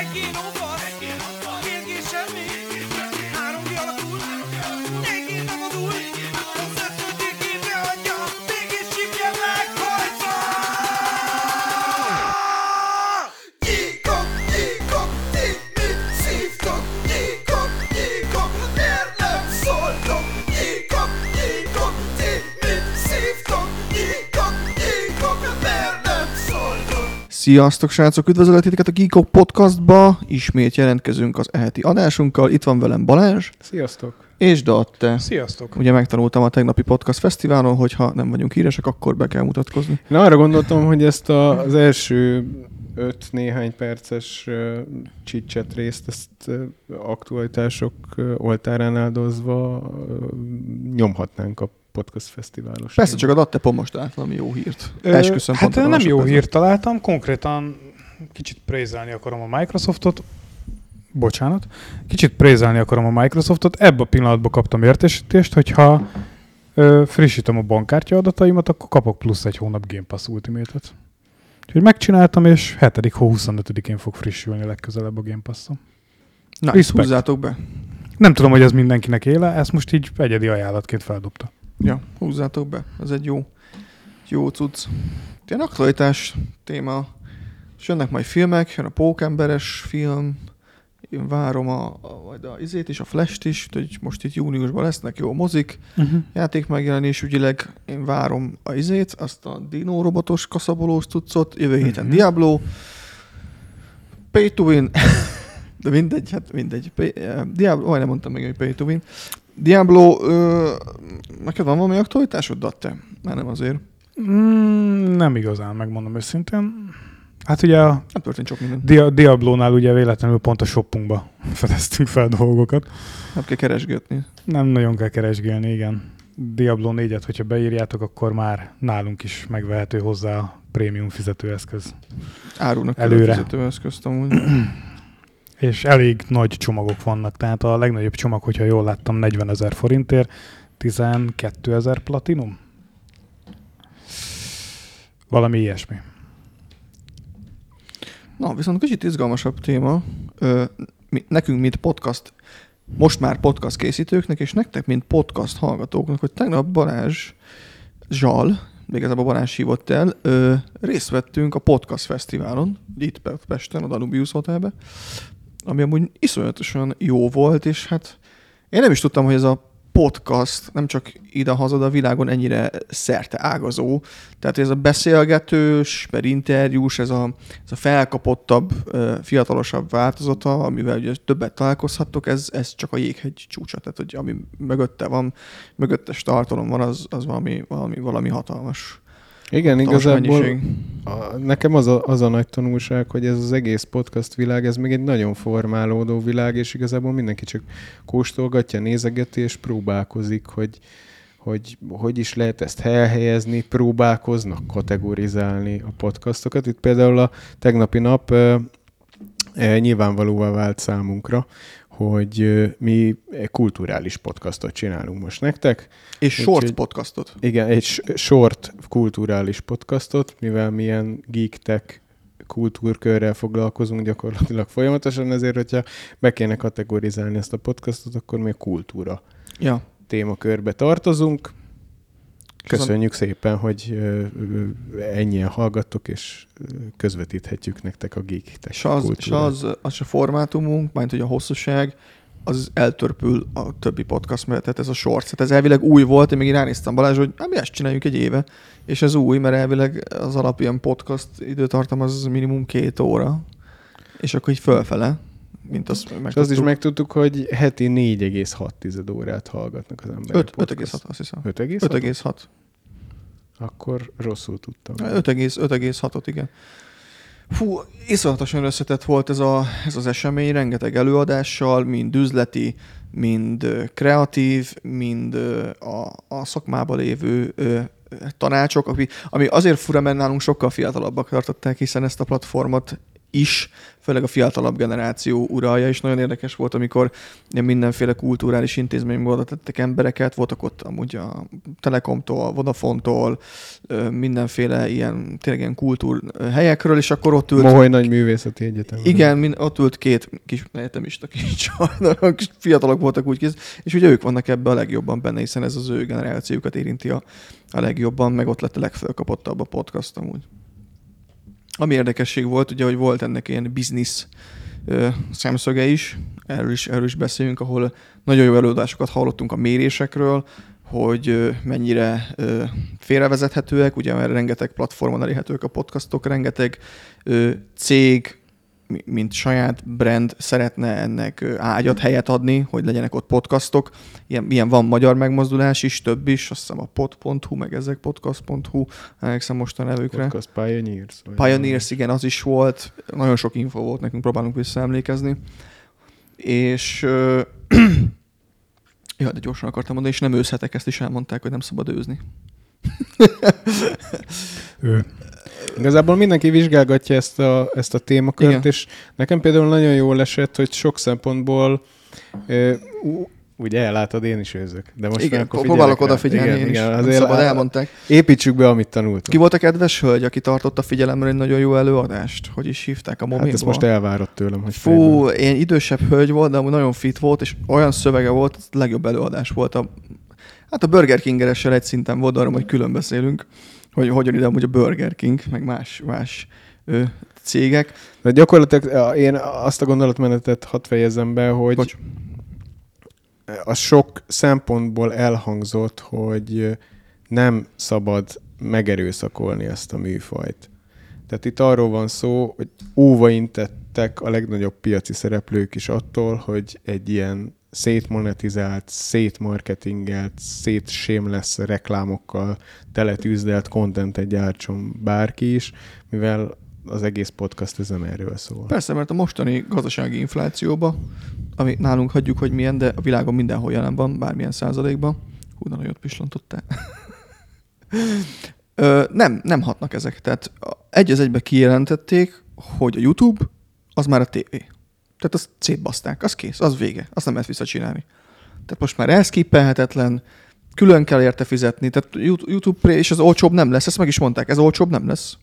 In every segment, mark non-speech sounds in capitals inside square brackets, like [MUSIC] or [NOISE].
Neki no fasz, Sziasztok srácok, üdvözöllek titeket a Geekok Podcastba. Ismét jelentkezünk az eheti adásunkkal. Itt van velem Balázs Sziasztok! és Datte. Sziasztok! Ugye megtanultam a tegnapi podcast fesztiválon, hogy ha nem vagyunk híresek, akkor be kell mutatkozni. Én arra gondoltam, hogy ezt a, az első öt néhány perces uh, csicset részt, ezt uh, aktualitások uh, oltárán áldozva uh, nyomhatnánk a podcast fesztiválos. Persze csak a Datte pont most állt valami jó hírt. Ö, Esküszöm, hát nem jó másodpercben. hírt találtam, konkrétan kicsit prézelni akarom a Microsoftot, bocsánat, kicsit prézelni akarom a Microsoftot, ebben a pillanatban kaptam értesítést, hogyha ö, frissítem a bankkártya adataimat, akkor kapok plusz egy hónap Game Pass Ultimate-et. Úgyhogy megcsináltam, és 7. hó 25-én fog frissülni legközelebb a Game Pass-on. Na, Respect. húzzátok be. Nem tudom, hogy ez mindenkinek éle, ezt most így egyedi ajánlatként feldobta. Ja, húzzátok be. Ez egy jó, jó cucc. Ilyen aktualitás téma. És jönnek majd filmek, jön a Pókemberes film, én várom a, a, majd a izét is, a Flash-t is, úgyhogy most itt júniusban lesznek jó mozik. Uh-huh. Játék megjelenés ügyileg én várom a izét, azt a Dino robotos kaszabolós cuccot, jövő héten Mhm. Diablo, Pay to Win, [LAUGHS] de mindegy, hát mindegy. Pay, eh, Diablo, majdnem mondtam meg, hogy Pay to Win. Diablo, ö, neked van valami aktualitásod, Datte? Már nem azért. Mm, nem igazán, megmondom őszintén. Hát ugye a Nem történt sok minden. Dia- Diablónál ugye véletlenül pont a shoppunkba [LAUGHS] fedeztünk fel dolgokat. Nem kell keresgetni. Nem nagyon kell keresgélni, igen. Diablo 4-et, hogyha beírjátok, akkor már nálunk is megvehető hozzá a prémium fizetőeszköz. Árulnak Előre. fizetőeszközt amúgy. [CLEARS THROAT] És elég nagy csomagok vannak, tehát a legnagyobb csomag, hogyha jól láttam, 40 ezer forintért, 12 ezer platinum. Valami ilyesmi. Na, viszont kicsit izgalmasabb téma. Ö, mi, nekünk, mint podcast, most már podcast készítőknek, és nektek, mint podcast hallgatóknak, hogy tegnap Balázs Zsal, még igazából Balázs hívott el, ö, részt vettünk a Podcast Fesztiválon, itt Pe- Pesten, a Danubius Hotelbe, ami amúgy iszonyatosan jó volt, és hát én nem is tudtam, hogy ez a podcast nem csak ide-haza, de a világon ennyire szerte ágazó. Tehát ez a beszélgetős, per interjús, ez a, ez a felkapottabb, fiatalosabb változata, amivel ugye többet találkozhattok, ez, ez csak a jéghegy csúcsa. Tehát, hogy ami mögötte van, mögöttes tartalom van, az, az valami, valami, valami hatalmas. Igen, igazából a, nekem az a, az a nagy tanulság, hogy ez az egész podcast világ, ez még egy nagyon formálódó világ, és igazából mindenki csak kóstolgatja, nézegeti, és próbálkozik, hogy hogy hogy is lehet ezt elhelyezni, próbálkoznak kategorizálni a podcastokat. Itt például a tegnapi nap ö, ö, nyilvánvalóvá vált számunkra, hogy mi egy kulturális podcastot csinálunk most nektek. És Úgyhogy- short podcastot. Igen, egy short kulturális podcastot, mivel milyen geek tech kultúrkörrel foglalkozunk gyakorlatilag folyamatosan, ezért, hogyha be kéne kategorizálni ezt a podcastot, akkor mi a kultúra Ja. témakörbe tartozunk. Köszönjük szépen, hogy ennyien hallgattok, és közvetíthetjük nektek a geek És az, és az, az a formátumunk, majd hogy a hosszúság, az eltörpül a többi podcast mellett, tehát ez a short. Tehát ez elvileg új volt, én még ránéztem Balázs, hogy hát mi ezt csináljuk egy éve, és ez új, mert elvileg az alap ilyen podcast időtartam az minimum két óra, és akkor így fölfele, mint azt meg És azt is megtudtuk, hogy heti 4,6 órát hallgatnak az emberek. 5, podcast. 5,6 azt hiszem. 5,6? 5,6. Akkor rosszul tudtam. 5,6-ot, igen. Fú, iszonyatosan összetett volt ez, a, ez az esemény, rengeteg előadással, mind üzleti, mind kreatív, mind a, a szakmában lévő tanácsok, ami, ami azért fura, mert nálunk sokkal fiatalabbak tartották, hiszen ezt a platformot is, főleg a fiatalabb generáció uralja, és nagyon érdekes volt, amikor mindenféle kulturális intézményben oda tettek embereket, voltak ott amúgy a Telekomtól, ö, mindenféle ilyen, tényleg ilyen kultúr helyekről, és akkor ott ült Moholy Nagy Művészeti Egyetem. igen, min, ott ült két kis egyetemista kis [LAUGHS] csaj, kis fiatalok voltak úgy kész, és ugye ők vannak ebbe a legjobban benne, hiszen ez az ő generációjukat érinti a, a legjobban, meg ott lett a legfölkapottabb a podcast amúgy. Ami érdekesség volt, ugye, hogy volt ennek ilyen biznisz szemszöge is, erről is, erről is beszélünk, ahol nagyon jó előadásokat hallottunk a mérésekről, hogy mennyire félrevezethetőek, ugye mert rengeteg platformon elérhetők a podcastok, rengeteg cég, mint saját brand szeretne ennek ágyat, helyet adni, hogy legyenek ott podcastok. Ilyen, ilyen van magyar megmozdulás is, több is, azt hiszem a pod.hu, meg ezek podcast.hu, emlékszem most a nevükre. Podcast Pioneers. Pioneers, igen, az is volt. Nagyon sok info volt, nekünk próbálunk visszaemlékezni. És ö, [CLEARS THROAT] ja, de gyorsan akartam mondani, és nem őzhetek, ezt is elmondták, hogy nem szabad őzni. Ő. Igazából mindenki vizsgálgatja ezt a, ezt a témakört, Igen. és nekem például nagyon jól esett, hogy sok szempontból ö, ugye ellátod, én is őzök. De most igen, akkor próbálok odafigyelni igen, én is. igen, nem azért szabad, elmondták. Építsük be, amit tanultunk. Ki volt a kedves hölgy, aki tartotta figyelemre egy nagyon jó előadást? Hogy is hívták a hát mobilból? ezt most elvárott tőlem, hogy Fú, én idősebb hölgy volt, de nagyon fit volt, és olyan szövege volt, ez a legjobb előadás volt. A, hát a Burger King-eressel egy szinten volt, arra majd külön beszélünk, hogy hogyan ide amúgy a Burger King, meg más, más ö, cégek. De gyakorlatilag én azt a gondolatmenetet hadd fejezem be, hogy Bocs. a sok szempontból elhangzott, hogy nem szabad megerőszakolni ezt a műfajt. Tehát itt arról van szó, hogy óvaintettek a legnagyobb piaci szereplők is attól, hogy egy ilyen szétmonetizált, szétmarketingelt, szétsémlesz reklámokkal teletűzdelt contentet gyártson bárki is, mivel az egész podcast ez nem erről szól. Persze, mert a mostani gazdasági inflációba, ami nálunk hagyjuk, hogy milyen, de a világon mindenhol jelen van, bármilyen százalékban. Hú, de nagyot pislantottál. [LAUGHS] Ö, nem, nem hatnak ezek. Tehát egy az egybe kijelentették, hogy a YouTube az már a tévé. Tehát azt szétbaszták, az kész, az vége, azt nem lehet visszacsinálni. Tehát most már elszkippelhetetlen, külön kell érte fizetni, tehát YouTube és az olcsóbb nem lesz, ezt meg is mondták, ez olcsóbb nem lesz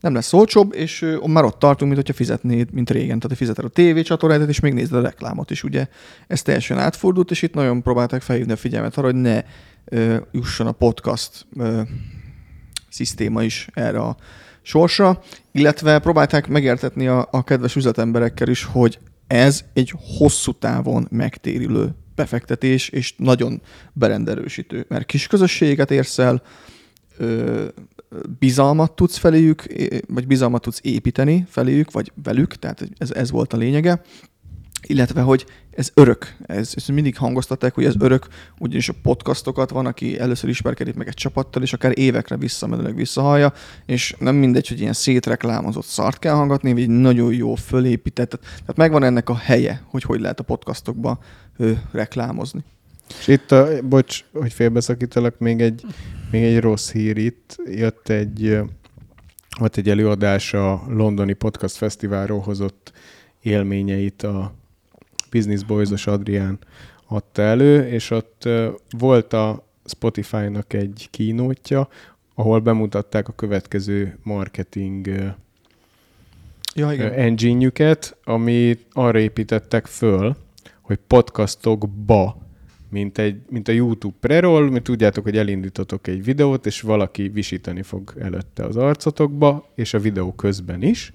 nem lesz olcsóbb, és már ott tartunk, mint hogyha fizetnéd, mint régen. Tehát fizeted a TV csatornádat, és még nézed a reklámot is, ugye. Ez teljesen átfordult, és itt nagyon próbálták felhívni a figyelmet arra, hogy ne ö, jusson a podcast ö, szisztéma is erre a sorsra, illetve próbálták megértetni a, a kedves üzletemberekkel is, hogy ez egy hosszú távon megtérülő befektetés, és nagyon berenderősítő, mert kis közösségeket érsz el, ö, bizalmat tudsz feléjük, vagy bizalmat tudsz építeni feléjük, vagy velük, tehát ez, ez volt a lényege, illetve, hogy ez örök. Ez, ezt mindig hangoztatták, hogy ez örök, ugyanis a podcastokat van, aki először ismerkedik meg egy csapattal, és akár évekre visszamenőleg visszahallja, és nem mindegy, hogy ilyen szétreklámozott szart kell hallgatni, vagy egy nagyon jó fölépített, tehát megvan ennek a helye, hogy hogy lehet a podcastokba ö, reklámozni. És itt, a, bocs, hogy félbeszakítalak, még egy, még egy rossz hír itt. Jött egy, volt egy előadás a londoni podcast fesztiválról hozott élményeit a Business Boys-os Adrián adta elő, és ott volt a Spotify-nak egy kínótja, ahol bemutatták a következő marketing Ja, Igen. engine-jüket, ami arra építettek föl, hogy podcastokba, mint, egy, mint a YouTube pre-roll, mint tudjátok, hogy elindítotok egy videót, és valaki visítani fog előtte az arcotokba, és a videó közben is.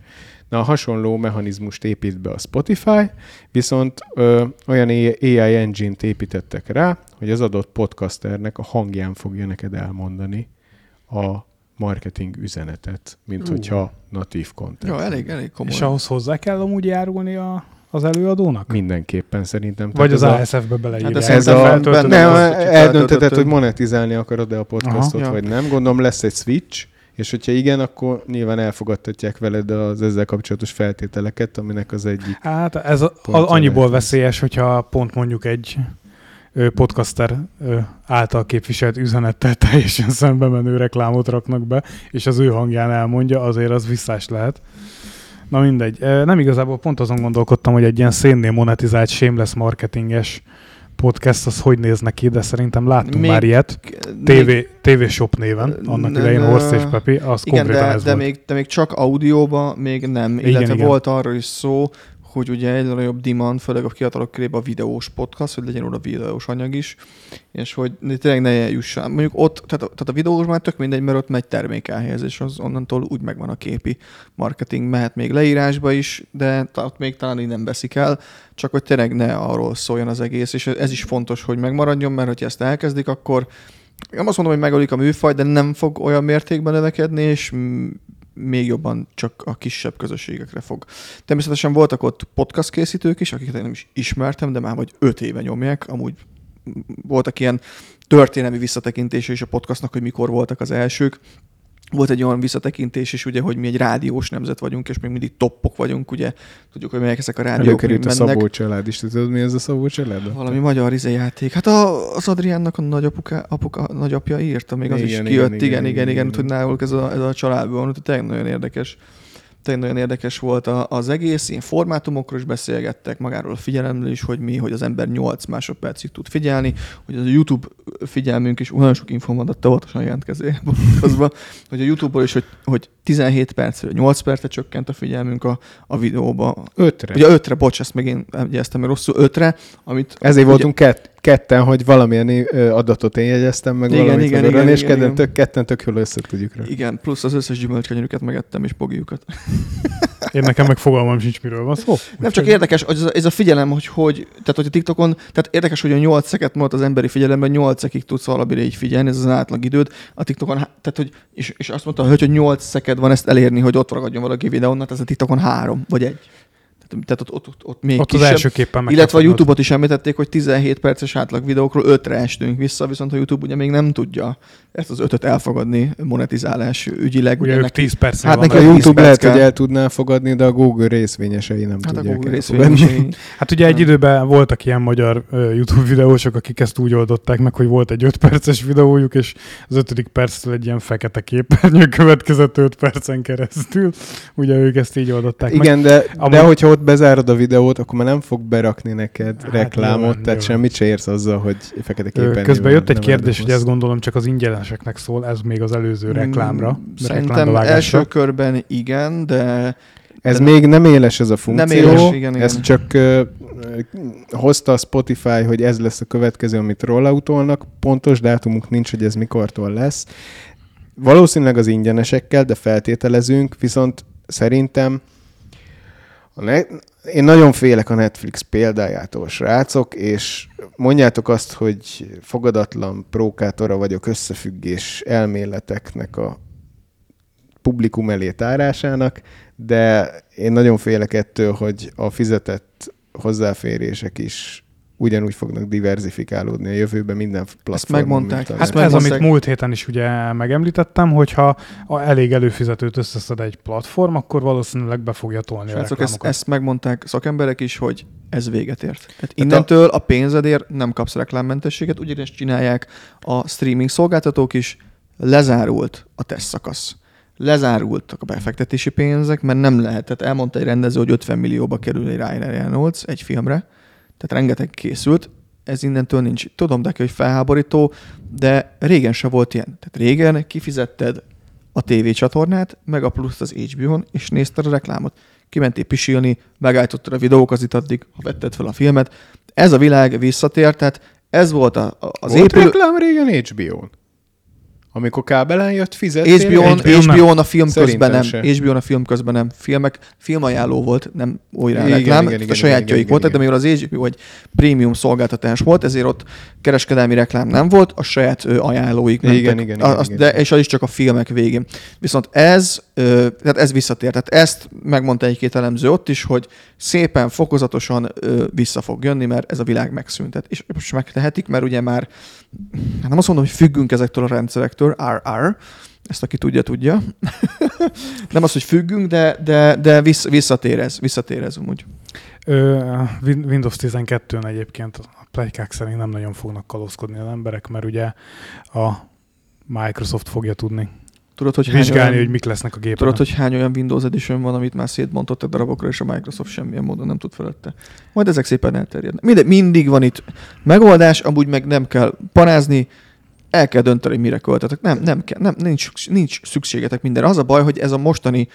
Na, a hasonló mechanizmust épít be a Spotify, viszont ö, olyan AI engine-t építettek rá, hogy az adott podcasternek a hangján fogja neked elmondani a marketing üzenetet, mint Ú. hogyha natív content. Jó, elég, elég komoly. És ahhoz hozzá kell amúgy járulni a, az előadónak? Mindenképpen szerintem. Vagy az ASF-be beleírják. Hát ez a, nem, feltöltöd. hogy monetizálni akarod-e a podcastot, Aha. vagy nem. Gondolom lesz egy switch, és hogyha igen, akkor nyilván elfogadtatják veled az ezzel kapcsolatos feltételeket, aminek az egyik. Hát ez a, a, annyiból lehet. veszélyes, hogyha pont mondjuk egy podcaster által képviselt üzenettel [LAUGHS] teljesen szembe menő reklámot raknak be, és az ő hangján elmondja, azért az visszás lehet. Na mindegy. Nem igazából pont azon gondolkodtam, hogy egy ilyen szénnél monetizált shameless marketinges podcast, az hogy néz neki, de szerintem láttunk Még- már ilyet. TV, TV Shop néven, annak Nem, idején Horst és Pepi, az Igen, konkrétan de, ez de, volt. még, de még csak audióba még nem. Igen, Illetve igen. volt arról is szó, hogy ugye egyre nagyobb demand, főleg a fiatalok körében a videós podcast, hogy legyen oda videós anyag is, és hogy tényleg ne jussál. Mondjuk ott, tehát, a- tehát a videós már tök mindegy, mert ott megy termék elhelyezés, az onnantól úgy megvan a képi marketing, mehet még leírásba is, de ott még talán így nem veszik el, csak hogy tényleg ne arról szóljon az egész, és ez is fontos, hogy megmaradjon, mert hogyha ezt elkezdik, akkor nem azt mondom, hogy megölik a műfaj, de nem fog olyan mértékben növekedni, és még jobban csak a kisebb közösségekre fog. Természetesen voltak ott podcast készítők is, akiket én nem is ismertem, de már vagy öt éve nyomják. Amúgy voltak ilyen történelmi visszatekintése is a podcastnak, hogy mikor voltak az elsők. Volt egy olyan visszatekintés is, ugye, hogy mi egy rádiós nemzet vagyunk, és még mindig toppok vagyunk, ugye. Tudjuk, hogy melyek ezek a rádiók, Előkerült a mennek. Szabó család is. Tudod, mi ez a Szabó család? Valami magyar izejáték. Hát a, az Adriánnak a nagyapuka, apuka, nagyapja írta, még az Igen, is igen, kijött. igen, Igen, igen, igen, igen, igen, igen. ez a, ez a családban van, úgyhogy tényleg nagyon érdekes. Tényleg nagyon érdekes volt az egész, ilyen formátumokról is beszélgettek, magáról a figyelemről is, hogy mi, hogy az ember 8 másodpercig tud figyelni, hogy az a YouTube figyelmünk is, nagyon sok info van, de óvatosan jelentkezél [LAUGHS] hogy a YouTube-ból is, hogy, hogy 17 percre, 8 percre csökkent a figyelmünk a, a videóba. Ötre. Ugye 5-re, bocs, ezt meg én jegyeztem meg rosszul, 5-re, amit Ezért ugye- voltunk kett, ketten, hogy valamilyen adatot én jegyeztem meg Igen, valamit igen, Laura, igen, és igen, ketten igen. tök, ketten tök jól össze tudjuk rá. Igen, plusz az összes gyümölcskenyerüket megettem, és pogiukat. Én nekem meg fogalmam sincs, miről van szó. Nem csak érdekes, hogy ez a, ez a figyelem, hogy, hogy tehát hogy a TikTokon, tehát érdekes, hogy a 8 szeket mondott az emberi figyelemben, 8 szekig tudsz valamire így figyelni, ez az átlag időd. A TikTokon, há- tehát hogy, és, és azt mondta, hogy, hogy 8 szeked van ezt elérni, hogy ott ragadjon valaki videón, hát ez a TikTokon 3 vagy egy. Tehát, tehát ott, ott, ott, ott még Ott az kisebb. elsőképpen meg Illetve a. YouTube-ot is említették, hogy 17 perces átlag videókról 5-re estünk vissza, viszont a YouTube ugye még nem tudja ezt az ötöt elfogadni monetizálás ügyileg. Ugye ők neki- 10 percnél Hát neki A a vannak. 10 YouTube perc lehet, hogy el tudná fogadni, de a Google részvényesei nem Hát a tudják Google elfogadni. részvényesei. [LAUGHS] Hát ugye egy időben voltak ilyen magyar YouTube videósok, akik ezt úgy oldották meg, hogy volt egy 5 perces videójuk, és az ötödik perctől egy ilyen fekete képernyő következett 5 percen keresztül. Ugye ők ezt így oldották meg. Igen, de, Amúgy- de hogyha ott bezárod a videót, akkor már nem fog berakni neked Hát reklámot, nyilván, tehát nyilván. semmit se érsz azzal, hogy fekete képernyővel Közben jött egy kérdés, hogy ezt gondolom csak az ingyeneseknek szól, ez még az előző reklámra. Mm, reklámba Szerintem első körben igen, de Ez de még nem éles ez a funkció, Nem éles, igen, igen. ez csak ö, hozta a Spotify, hogy ez lesz a következő, amit rolloutolnak, pontos dátumunk nincs, hogy ez mikortól lesz. Valószínűleg az ingyenesekkel, de feltételezünk, viszont szerintem a ne- én nagyon félek a Netflix példájától, srácok, és mondjátok azt, hogy fogadatlan prókátora vagyok összefüggés elméleteknek a publikum elé tárásának, de én nagyon félek ettől, hogy a fizetett hozzáférések is ugyanúgy fognak diversifikálódni a jövőben minden platformon. megmondták. a Ezt Hát ez, megmondták. amit múlt héten is ugye megemlítettem, hogyha a elég előfizetőt összeszed egy platform, akkor valószínűleg be fogja tolni a Srácok, ezt, reklámokat. ezt megmondták szakemberek is, hogy ez véget ért. Tehát innentől a pénzedért nem kapsz reklámmentességet, ugyanezt csinálják a streaming szolgáltatók is, lezárult a teszt szakasz. Lezárultak a befektetési pénzek, mert nem lehet. Tehát elmondta egy rendező, hogy 50 millióba kerül egy Ryan Reynolds egy filmre, tehát rengeteg készült, ez innentől nincs. Tudom, de hogy felháborító, de régen se volt ilyen. Tehát régen kifizetted a TV csatornát, meg a plusz az HBO-n, és nézted a reklámot. Kimentél pisilni, megállítottad a videókazit addig, ha vetted fel a filmet. Ez a világ visszatért, tehát ez volt a, a, Az volt épülő... reklám régen HBO-n? Amikor kábelen jött, fizettél? HBO-n, nem. HBO-n a film Szerintem közben nem. se. HBO-n a film közben nem. Filmek, filmajánló volt, nem újra Igen, reklám. igen, Igen, igen, a sajátjaik igen, igen, voltak, de igen. mivel az HBO egy prémium szolgáltatás volt, ezért ott kereskedelmi reklám nem volt, a saját ö, ajánlóik Igen, mentek. igen, A- igen, azt- igen. De, és az is csak a filmek végén. Viszont ez, ö, tehát ez visszatért. Tehát ezt megmondta egy-két elemző ott is, hogy szépen, fokozatosan ö, vissza fog jönni, mert ez a világ megszűnt. Tehát, és most megtehetik, mert ugye már hát nem azt mondom, hogy függünk ezektől a rendszerektől, RR, ezt aki tudja, tudja. [LAUGHS] nem az, hogy függünk, de, de, de vissza, visszatér ez, visszatér ez amúgy. Ö, Win- Windows 12-n egyébként a plegykák szerint nem nagyon fognak kalózkodni az emberek, mert ugye a Microsoft fogja tudni Tudod, hogy Vizsgálni, olyan, hogy mik lesznek a gépen. Tudod, hogy hány olyan Windows Edition van, amit már szétbontottak darabokra, és a Microsoft semmilyen módon nem tud felette. Majd ezek szépen elterjednek. Mindegy, mindig van itt megoldás, amúgy meg nem kell parázni, el kell dönteni, hogy mire költetek. Nem, nem kell, nem, nincs, nincs szükségetek mindenre. Az a baj, hogy ez a mostani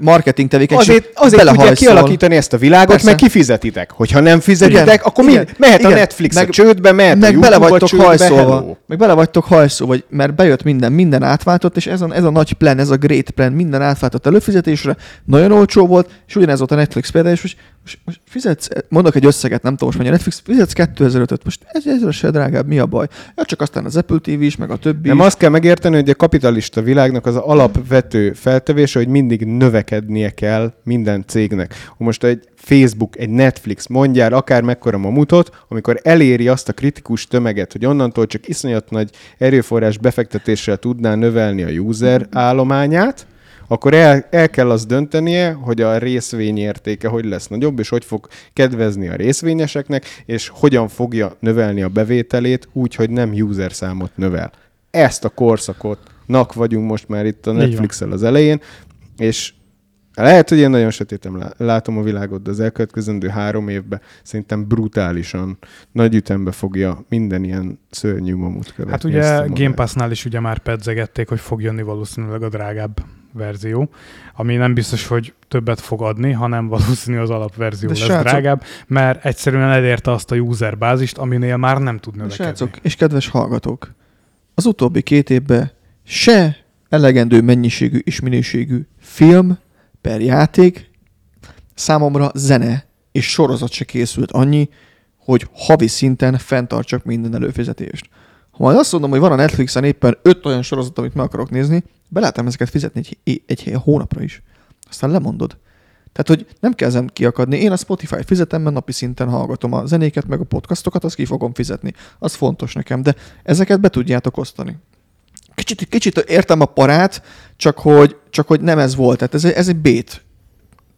marketing tevékenység Azért, azért belehajszol. kialakítani ezt a világot, Persze. meg kifizetitek. Hogyha nem fizetitek, Igen, akkor igen, mind, mehet a igen. Netflix Meg- a csődbe, mehet a meg bele a vagytok csődbe, hajszolva. hello. Meg bele vagytok hajszolva, vagy, mert bejött minden, minden átváltott, és ez a, ez a nagy plan, ez a great plan, minden átváltott előfizetésre, nagyon olcsó volt, és ugyanez volt a Netflix például, és most, most, most fizetsz, mondok egy összeget, nem tudom most mennyi a Netflix, fizetsz 2005-öt, most ez, ez se drágább, mi a baj? Ja, csak aztán az Apple TV is, meg a többi Nem is. azt kell megérteni, hogy a kapitalista világnak az alapvető feltevése, hogy mindig növekednie kell minden cégnek. Most egy Facebook, egy Netflix, mondjál akár mekkora mamutot, amikor eléri azt a kritikus tömeget, hogy onnantól csak iszonyat nagy erőforrás befektetéssel tudná növelni a user állományát, akkor el, el kell azt döntenie, hogy a részvény értéke hogy lesz nagyobb, és hogy fog kedvezni a részvényeseknek, és hogyan fogja növelni a bevételét úgy, hogy nem user számot növel. Ezt a korszakotnak vagyunk most már itt a van. Netflix-el az elején, és lehet, hogy én nagyon sötétem lá- látom a világot, de az elkövetkezendő három évben szerintem brutálisan nagy ütembe fogja minden ilyen szörnyű mamut követni. Hát ugye. Game Pass-nál is ugye már pedzegették, hogy fog jönni valószínűleg a drágább verzió, ami nem biztos, hogy többet fog adni, hanem valószínű az alapverzió De lesz srácok- drágább, mert egyszerűen elérte azt a user bázist, aminél már nem tud növekedni. Srácok és kedves hallgatók, az utóbbi két évben se elegendő mennyiségű és minőségű film per játék, számomra zene és sorozat se készült annyi, hogy havi szinten fenntartsak minden előfizetést. Ha majd azt mondom, hogy van a Netflixen éppen öt olyan sorozat, amit meg akarok nézni, be lehetem ezeket fizetni egy, egy, egy hónapra is. Aztán lemondod. Tehát, hogy nem kell ezen kiakadni. Én a Spotify fizetem, mert napi szinten hallgatom a zenéket, meg a podcastokat, azt ki fogom fizetni. Az fontos nekem, de ezeket be tudjátok osztani. Kicsit, kicsit értem a parát, csak hogy, csak hogy nem ez volt. Tehát ez, egy- ez egy bét.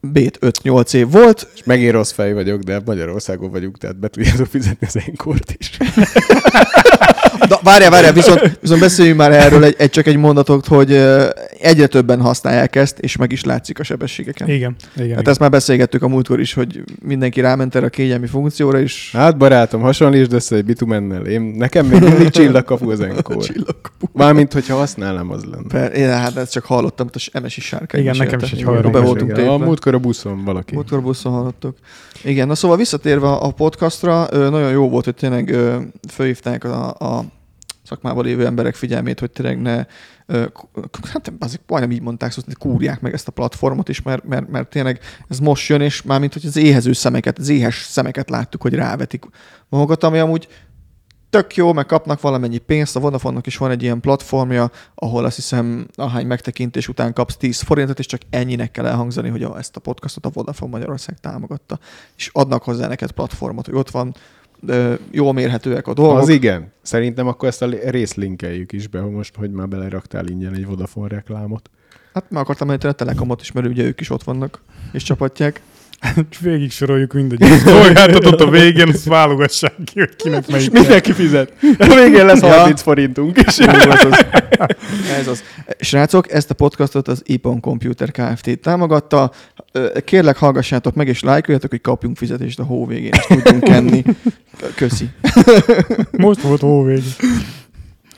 Bét 5-8 év volt. És megint rossz fej vagyok, de Magyarországon vagyunk, tehát be tudjátok fizetni az én kort is. De várjál, várjál, viszont, viszont beszéljünk már erről egy, egy, csak egy mondatot, hogy egyre többen használják ezt, és meg is látszik a sebességeken. Igen, igen. Hát igen. ezt már beszélgettük a múltkor is, hogy mindenki ráment erre a kényelmi funkcióra, és Hát barátom, hasonlítsd össze egy bitumennel. Én, nekem még mindig csillagkapu az enkor. [LAUGHS] csillagkapu. Mármint, hogyha használnám, az lenne. Per, én hát ezt csak hallottam, hogy a MS-i sárkány Igen, nekem is egy haverom be voltunk a tépve. Múltkor a buszon valaki. Múltkor buszon hallottuk. Igen, na szóval visszatérve a podcastra, nagyon jó volt, hogy tényleg fölhívták a, a szakmában lévő emberek figyelmét, hogy tényleg ne, hát azért majdnem így mondták, szóval kúrják meg ezt a platformot is, mert, mert, mert tényleg ez most jön, és már mint hogy az éhező szemeket, az éhes szemeket láttuk, hogy rávetik magukat, ami amúgy tök jó, meg kapnak valamennyi pénzt, a Vodafonnak is van egy ilyen platformja, ahol azt hiszem, ahány megtekintés után kapsz 10 forintot, és csak ennyinek kell elhangzani, hogy a, ezt a podcastot a Vodafone Magyarország támogatta. És adnak hozzá neked platformot, hogy ott van, ö, jól mérhetőek a dolgok. Az igen. Szerintem akkor ezt a részt linkeljük is be, most, hogy már beleraktál ingyen egy Vodafone reklámot. Hát meg akartam említeni a Telekomot is, mert ugye ők is ott vannak, és csapatják. [LAUGHS] Végig soroljuk mindegyik szolgáltatott a végén, azt válogassák ki, hogy kinek melyik. Mindenki fizet. A végén lesz Ja. 30 forintunk [LAUGHS] is. Ez az. Ez az. Srácok, ezt a podcastot az Ipon Computer Kft. támogatta. Kérlek, hallgassátok meg, és lájkoljatok, hogy kapjunk fizetést a hó végén, és tudjunk kenni. Köszi. [LAUGHS] Most volt hóvég.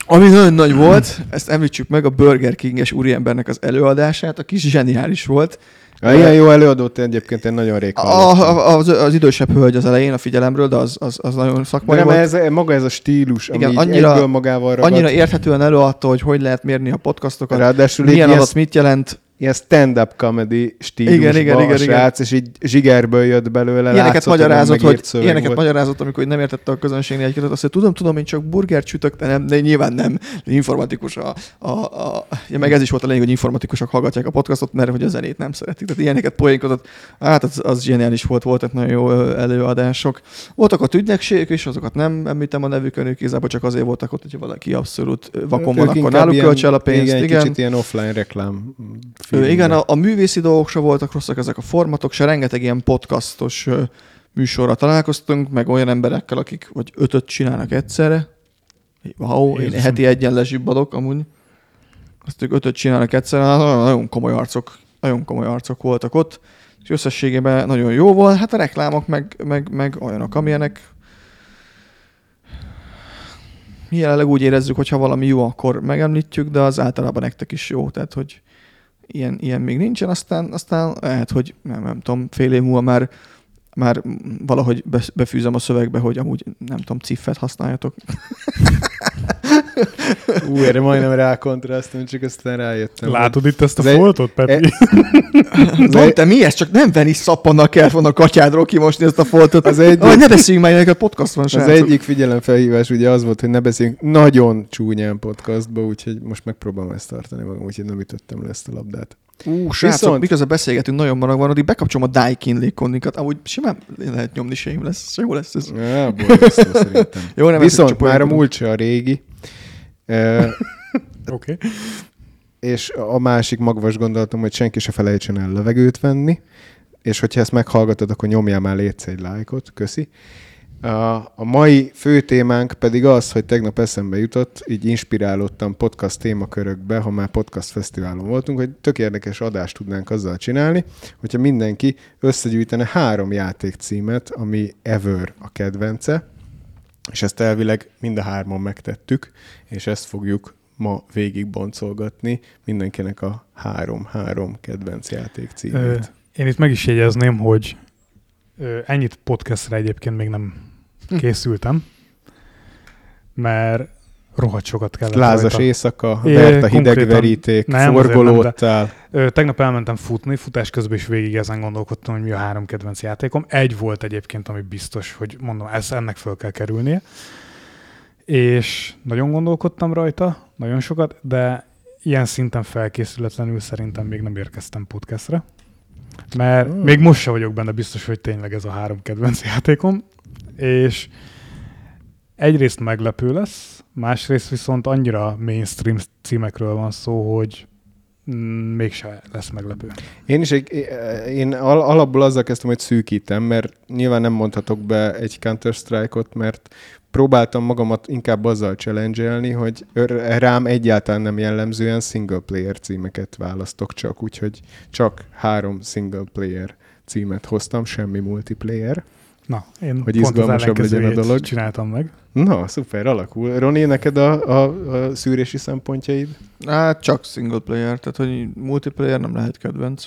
Ami nagyon nagy volt, ezt említsük meg, a Burger King-es úriembernek az előadását, aki zseniális volt. Ja, ilyen jó előadót egyébként én nagyon rég hallottam. a, az, az idősebb hölgy az elején a figyelemről, de az, az, az nagyon De szakmai nem, volt. ez, maga ez a stílus, ami Igen, így annyira- magával ragad. Annyira érthetően előadta, hogy hogy lehet mérni a podcastokat, Ráadásul milyen ilyen, adat mit jelent. Ilyen stand-up comedy stílusban Igen, igen, a igen, srác, és így zsigerből jött belőle. Ilyeneket látszott, hogy magyarázott, hogy, szöveg ilyeneket volt. magyarázott, amikor nem értette a közönségnél egy azt mondja, tudom, tudom, én csak burgert sütök, de nem, de nyilván nem. Informatikus a, a, a, ja, meg ez is volt a lényeg, hogy informatikusok hallgatják a podcastot, mert hogy a zenét nem szeretik. Tehát ilyeneket poénkodott. Hát az, az zseniális volt, voltak nagyon jó előadások. Voltak ott ügynökségek is, azokat nem említem a nevükön, ők igazából csak azért voltak ott, hogyha valaki abszolút vakon van, akkor náluk el a pénzt. Igen, Igen, kicsit ilyen offline reklám. Feelingben. igen a, a művészi dolgok se voltak rosszak, ezek a formatok se, rengeteg ilyen podcastos műsorra találkoztunk, meg olyan emberekkel, akik vagy ötöt csinálnak egyszerre. Wow, én Jézusom. heti egyen lezsibbadok amúgy. azt ők ötöt csinálnak egyszer, hát nagyon, nagyon komoly arcok, nagyon komoly arcok voltak ott, és összességében nagyon jó volt. Hát a reklámok meg, meg, meg olyanok, amilyenek mi jelenleg úgy érezzük, hogy ha valami jó, akkor megemlítjük, de az általában nektek is jó, tehát hogy ilyen, ilyen még nincsen, aztán, aztán lehet, hogy nem, nem tudom, fél év múlva már már valahogy be- befűzöm a szövegbe, hogy amúgy nem tudom, ciffet használjatok. [LAUGHS] Ú, erre majdnem rákontrasztom, csak aztán rájöttem. Látod itt ezt a egy- foltot, Peti? e- [LAUGHS] Van, te mi ez? Csak nem venni szappannal kellett volna a katyádról kimosni ezt a foltot. Az egy- Ahogy ne beszéljünk már, a podcast van, Az srácok. egyik figyelemfelhívás ugye az volt, hogy ne beszéljünk nagyon csúnyán podcastba, úgyhogy most megpróbálom ezt tartani magam, úgyhogy nem ütöttem le ezt a labdát. Ú, srácok, Viszont- miközben beszélgetünk, nagyon marag van, addig bekapcsolom a Daikin légkonnikat, amúgy simán lehet nyomni sem lesz, jó lesz ez. Ja, borzasztó szerintem. Jó, nem Viszont már a múlt se a régi, [LAUGHS] Oké. és a másik magvas gondolatom, hogy senki se felejtsen el levegőt venni, és hogyha ezt meghallgatod, akkor nyomjál már létsz egy lájkot, köszi. A, mai fő témánk pedig az, hogy tegnap eszembe jutott, így inspirálódtam podcast témakörökbe, ha már podcast fesztiválon voltunk, hogy tök érdekes adást tudnánk azzal csinálni, hogyha mindenki összegyűjtene három játékcímet, ami ever a kedvence, és ezt elvileg mind a hárman megtettük, és ezt fogjuk ma végig boncolgatni mindenkinek a három-három kedvenc játék címét. Én itt meg is jegyezném, hogy ennyit podcastra egyébként még nem [LAUGHS] készültem, mert rohadt sokat kellett Lázas rajta. éjszaka, É, vert a hideg konkrétan veríték, nem, forgolódtál. Tegnap elmentem futni, futás közben is végig ezen gondolkodtam, hogy mi a három kedvenc játékom. Egy volt egyébként, ami biztos, hogy mondom, ez ennek föl kell kerülnie. És nagyon gondolkodtam rajta, nagyon sokat, de ilyen szinten felkészületlenül szerintem még nem érkeztem podcastra. Mert Hmm. még most se vagyok benne biztos, hogy tényleg ez a három kedvenc [LAUGHS] játékom. És egyrészt meglepő lesz, másrészt viszont annyira mainstream címekről van szó, hogy mm, mégse lesz meglepő. Én is egy, én al- alapból azzal kezdtem, hogy szűkítem, mert nyilván nem mondhatok be egy Counter-Strike-ot, mert próbáltam magamat inkább azzal challenge hogy rám egyáltalán nem jellemzően single player címeket választok csak, úgyhogy csak három single player címet hoztam, semmi multiplayer. Na, én Hogy izgalmasabb legyen a dolog. csináltam meg. Na, szuper, alakul. Roni, neked a, a, a szűrési szempontjaid? Hát csak single player, tehát hogy multiplayer nem lehet kedvenc.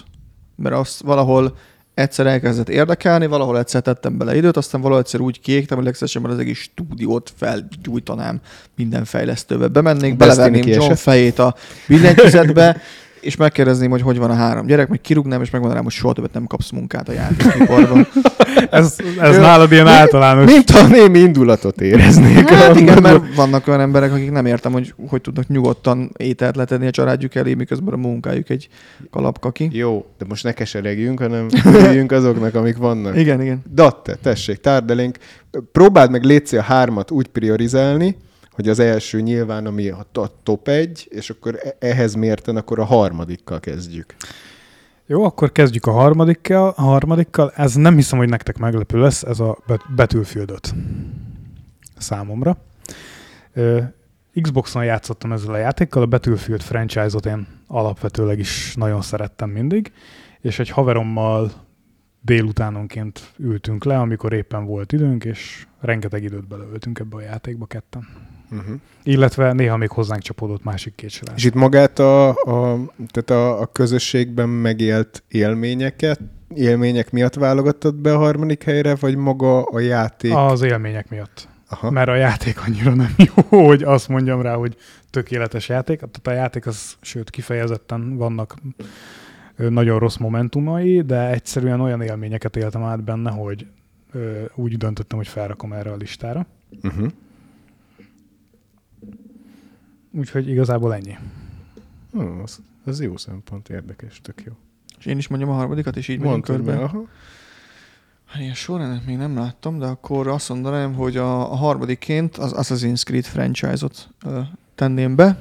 Mert azt valahol egyszer elkezdett érdekelni, valahol egyszer tettem bele időt, aztán valahol egyszer úgy kiégtem, hogy legszívesebben az egész stúdiót felgyújtanám minden fejlesztőbe. Bemennék, belevenném John kiesett. fejét a billentyűzetbe, [LAUGHS] és megkérdezném, hogy hogy van a három gyerek, meg kirúgnám, és megmondanám, hogy soha többet nem kapsz munkát a játékiparban. [LAUGHS] Ez, ez nálad ilyen általános. Mint a némi indulatot éreznék. Hát igen, mert vannak olyan emberek, akik nem értem, hogy hogy tudnak nyugodtan ételt letenni a családjuk elé, miközben a munkájuk egy kalapkaki. Jó, de most ne keseregjünk, hanem [LAUGHS] üljünk azoknak, amik vannak. Igen, igen. Datte, tessék, tárd elénk. Próbáld meg létszi a hármat úgy priorizálni, hogy az első nyilván, ami a to- top egy, és akkor e- ehhez mérten akkor a harmadikkal kezdjük. Jó, akkor kezdjük a harmadikkal. A harmadikkal. Ez nem hiszem, hogy nektek meglepő lesz, ez a Battlefield 5 számomra. Xboxon játszottam ezzel a játékkal, a Battlefield franchise-ot én alapvetőleg is nagyon szerettem mindig, és egy haverommal délutánonként ültünk le, amikor éppen volt időnk, és rengeteg időt belöltünk ebbe a játékba ketten. Uh-huh. Illetve néha még hozzánk csapódott másik két srác. És itt magát a, a, tehát a, a közösségben megélt élményeket, élmények miatt válogattad be a harmadik helyre, vagy maga a játék? Az élmények miatt. Aha. Mert a játék annyira nem [LAUGHS] jó, hogy azt mondjam rá, hogy tökéletes játék. Tehát a játék az, sőt, kifejezetten vannak nagyon rossz momentumai, de egyszerűen olyan élményeket éltem át benne, hogy úgy döntöttem, hogy felrakom erre a listára. Uh-huh. Úgyhogy igazából ennyi. Oh, az, az jó szempont, érdekes, tök jó. És én is mondjam a harmadikat, és így megyünk körbe. be, aha. Hát Ilyen sorrendet még nem láttam, de akkor azt mondanám, hogy a, a harmadikként az Assassin's Creed franchise-ot ö, tenném be.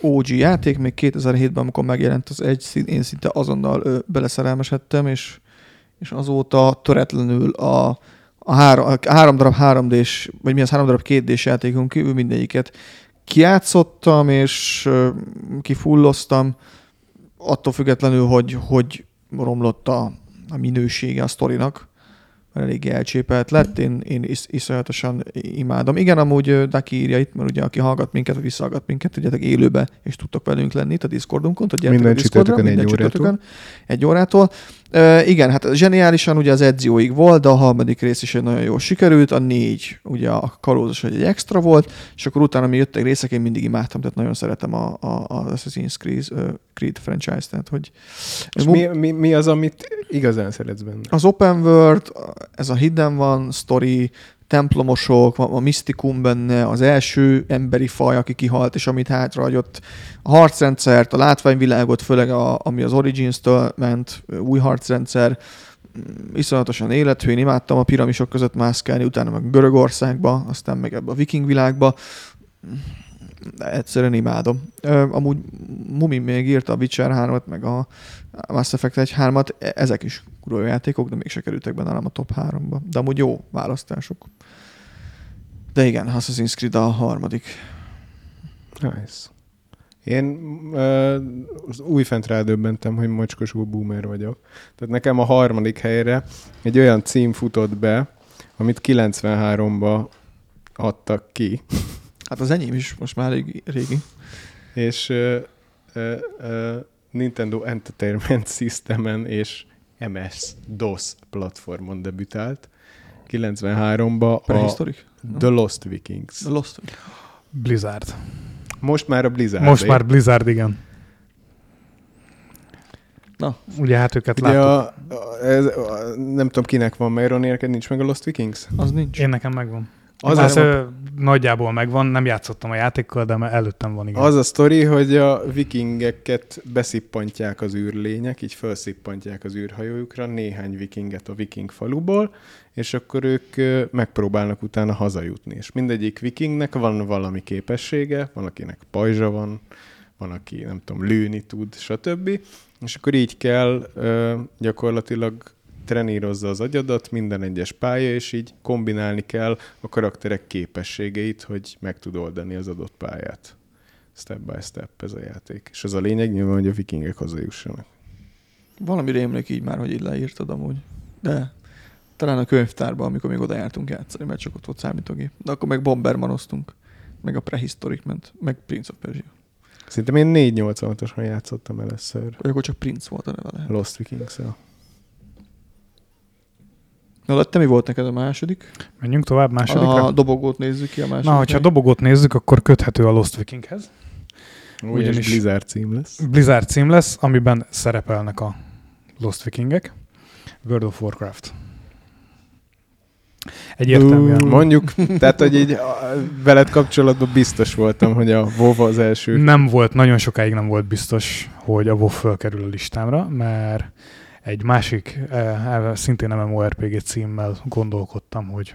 OG játék, még 2007-ben, amikor megjelent az egy, szín- én szinte azonnal ö, beleszerelmesedtem, és, és azóta töretlenül a, a, három, a három darab 3D-s, vagy mi az három darab 2D-s játékon kívül mindegyiket kijátszottam, és kifulloztam, attól függetlenül, hogy, hogy romlott a, a minősége a sztorinak, mert eléggé elcsépelt lett, én, én is, iszonyatosan imádom. Igen, amúgy Daki írja itt, mert ugye aki hallgat minket, vagy visszahallgat minket, tudjátok élőbe, és tudtok velünk lenni itt a Discordunkon, tehát gyertek Minden a Discordra, csütörtökön egy minden órától. egy órától. Igen, hát zseniálisan ugye az Ezioig volt, de a harmadik rész is egy nagyon jól sikerült, a négy ugye a kalózos egy extra volt, és akkor utána mi jöttek részek, én mindig imádtam, tehát nagyon szeretem a, a, a Assassin's Creed, uh, Creed franchise, tehát hogy És mi, mi, mi az, amit igazán szeretsz benne? az open world, ez a hidden van story, templomosok, a misztikum benne, az első emberi faj, aki kihalt, és amit hátrahagyott, a harcrendszert, a látványvilágot, főleg a, ami az Origins-től ment, új harcrendszer, iszonyatosan élethű, én imádtam a piramisok között mászkálni, utána meg Görögországba, aztán meg ebbe a viking világba, egyszerűen imádom. Ö, amúgy Mumi még írta a Witcher 3-at, meg a Mass Effect 1 3-at, e- ezek is kurva játékok, de mégse kerültek be nálam a top 3-ba. De amúgy jó választások. De igen, Assassin's Creed a harmadik. Nice. Én uh, újfent rádöbbentem, hogy mocskosul boomer vagyok. Tehát nekem a harmadik helyre egy olyan cím futott be, amit 93-ba adtak ki, Hát az enyém is most már régi. régi. és uh, uh, uh, Nintendo Entertainment Systemen és MS-DOS platformon debütált. 93-ba a? The Lost Vikings. The Lost. Blizzard. Most már a Blizzard. Most már Blizzard, igen. Na. Ugye hát őket Ugye láttuk. a, a, ez, a, nem tudom kinek van, mert Ronnie, neked nincs meg a Lost Vikings? Az nincs. Én nekem megvan. Az Az, a- nagyjából megvan, nem játszottam a játékkal, de előttem van, igen. Az a sztori, hogy a vikingeket beszippantják az űrlények, így felszippantják az űrhajójukra néhány vikinget a viking faluból, és akkor ők megpróbálnak utána hazajutni. És mindegyik vikingnek van valami képessége, van akinek pajzsa van, van aki nem tudom, lőni tud, stb. És akkor így kell ö, gyakorlatilag trenírozza az agyadat minden egyes pálya, és így kombinálni kell a karakterek képességeit, hogy meg tud oldani az adott pályát. Step by step ez a játék. És az a lényeg nyilván, hogy a vikingek hazajussanak. Valami rémlik így már, hogy így leírtad amúgy. De talán a könyvtárban, amikor még oda jártunk játszani, mert csak ott volt számítógép. De akkor meg Bombermanoztunk. Meg a Prehistoric ment. Meg Prince of Persia. Szerintem én 486-osan játszottam először. Vagy akkor csak Prince volt a neve lehet. Lost vikings -el. Na, de te mi volt neked a második? Menjünk tovább másodikra. A dobogót nézzük ki a második. Na, hogyha a dobogót nézzük, akkor köthető a Lost Vikinghez. Ugyanis Ugyanis- Blizzard cím lesz. Blizzard cím lesz, amiben szerepelnek a Lost Vikingek. World of Warcraft. Egyértelműen. Mondjuk, tehát, hogy így veled kapcsolatban biztos voltam, hogy a WoW az első. Nem volt, nagyon sokáig nem volt biztos, hogy a WoW fölkerül a listámra, mert egy másik, eh, szintén MMORPG címmel gondolkodtam, hogy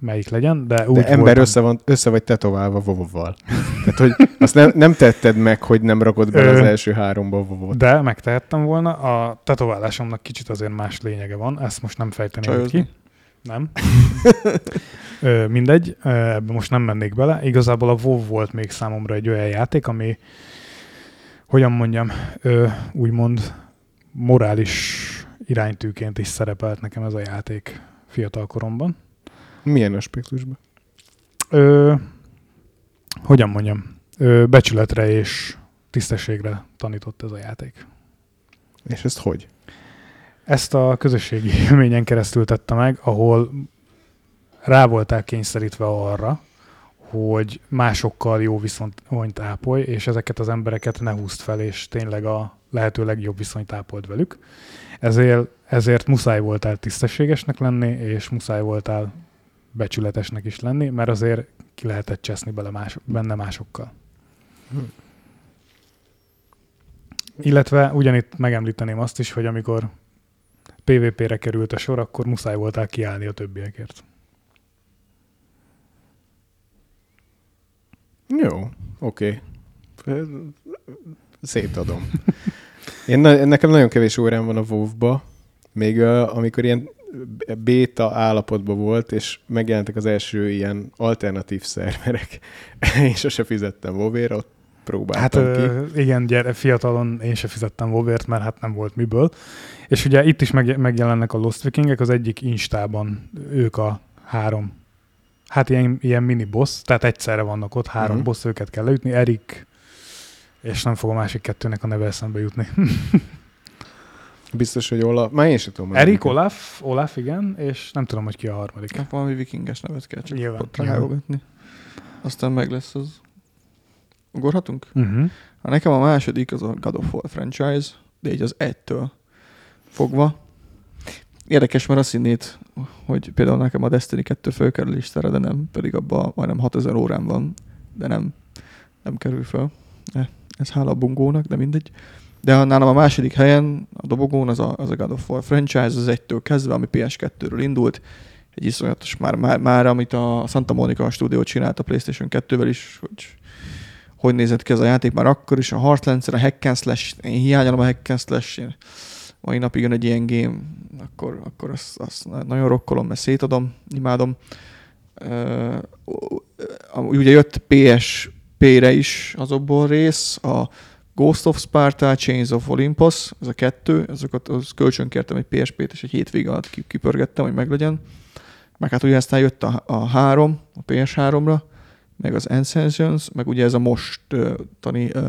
melyik legyen, de úgy De ember voltam, össze, van, össze vagy tetoválva WoW-val. Tehát, hogy azt nem, nem tetted meg, hogy nem rakod bele az első háromba WoW-ot. De megtehettem volna. A tetoválásomnak kicsit azért más lényege van, ezt most nem fejteném ki. Csajozni? Nem. [LAUGHS] Ö, mindegy, ebbe most nem mennék bele. Igazából a WoW volt még számomra egy olyan játék, ami, hogyan mondjam, ö, úgymond morális iránytűként is szerepelt nekem ez a játék fiatal koromban. Milyen aspektusban? Ö, hogyan mondjam, ö, becsületre és tisztességre tanított ez a játék. És ezt hogy? Ezt a közösségi [LAUGHS] élményen keresztül tette meg, ahol rá voltál kényszerítve arra, hogy másokkal jó viszonyt ápolj, és ezeket az embereket ne húzd fel, és tényleg a lehető legjobb viszonyt ápold velük. Ezért, ezért muszáj voltál tisztességesnek lenni, és muszáj voltál becsületesnek is lenni, mert azért ki lehetett cseszni bele más, benne másokkal. Hm. Illetve ugyanitt megemlíteném azt is, hogy amikor PvP-re került a sor, akkor muszáj voltál kiállni a többiekért. Jó, oké. Okay. Szétadom. Én, na- nekem nagyon kevés órám van a WoW-ba, még uh, amikor ilyen béta állapotban volt, és megjelentek az első ilyen alternatív szerverek. [LAUGHS] Én sose fizettem WoW-ért, ott Hát próbáltam ki. ö, igen, gyere, fiatalon én se fizettem WoW-ért, mert hát nem volt miből. És ugye itt is meg, megjelennek a Lost Vikingek, az egyik Instában ők a három, hát ilyen, ilyen mini boss, tehát egyszerre vannak ott, három uh-huh. boss, őket kell leütni, Erik, és nem fog a másik kettőnek a neve eszembe jutni. [LAUGHS] Biztos, hogy Olaf... Már én sem tudom. Erik. Olaf, Olaf, igen, és nem tudom, hogy ki a harmadik. Hát valami vikinges nevet kell csak Nyilván, ott rájogatni. Aztán meg lesz az. Ugorhatunk? Uh-huh. Ha nekem a második az a God of War franchise, de így az egytől fogva. Érdekes, mert azt hinnéd, hogy például nekem a Destiny 2 fölkerül listára, de nem, pedig abban majdnem 6000 órán van, de nem, nem kerül föl. Eh, Ez hála a bungónak, de mindegy. De nálam a második helyen a dobogón az a, az a God of War franchise, az egytől kezdve, ami PS2-ről indult, egy iszonyatos, már, már, már amit a Santa Monica stúdió csinált a PlayStation 2-vel is, hogy hogy nézett ki ez a játék már akkor is, a Heartlands, a hack and slash, én hiányolom a hack and slash, én mai napig jön egy ilyen game, akkor, akkor azt, azt nagyon rokkolom, mert szétadom, imádom. Uh, ugye jött PSP-re is azokból rész, a Ghost of Sparta, Chains of Olympus, ez a kettő, azokat az kölcsön kértem egy PSP-t, és egy hétvége alatt ki- kipörgettem, hogy meglegyen. Meg hát ugye aztán jött a, a három, a PS3-ra, meg az Ascensions, meg ugye ez a mostani, uh,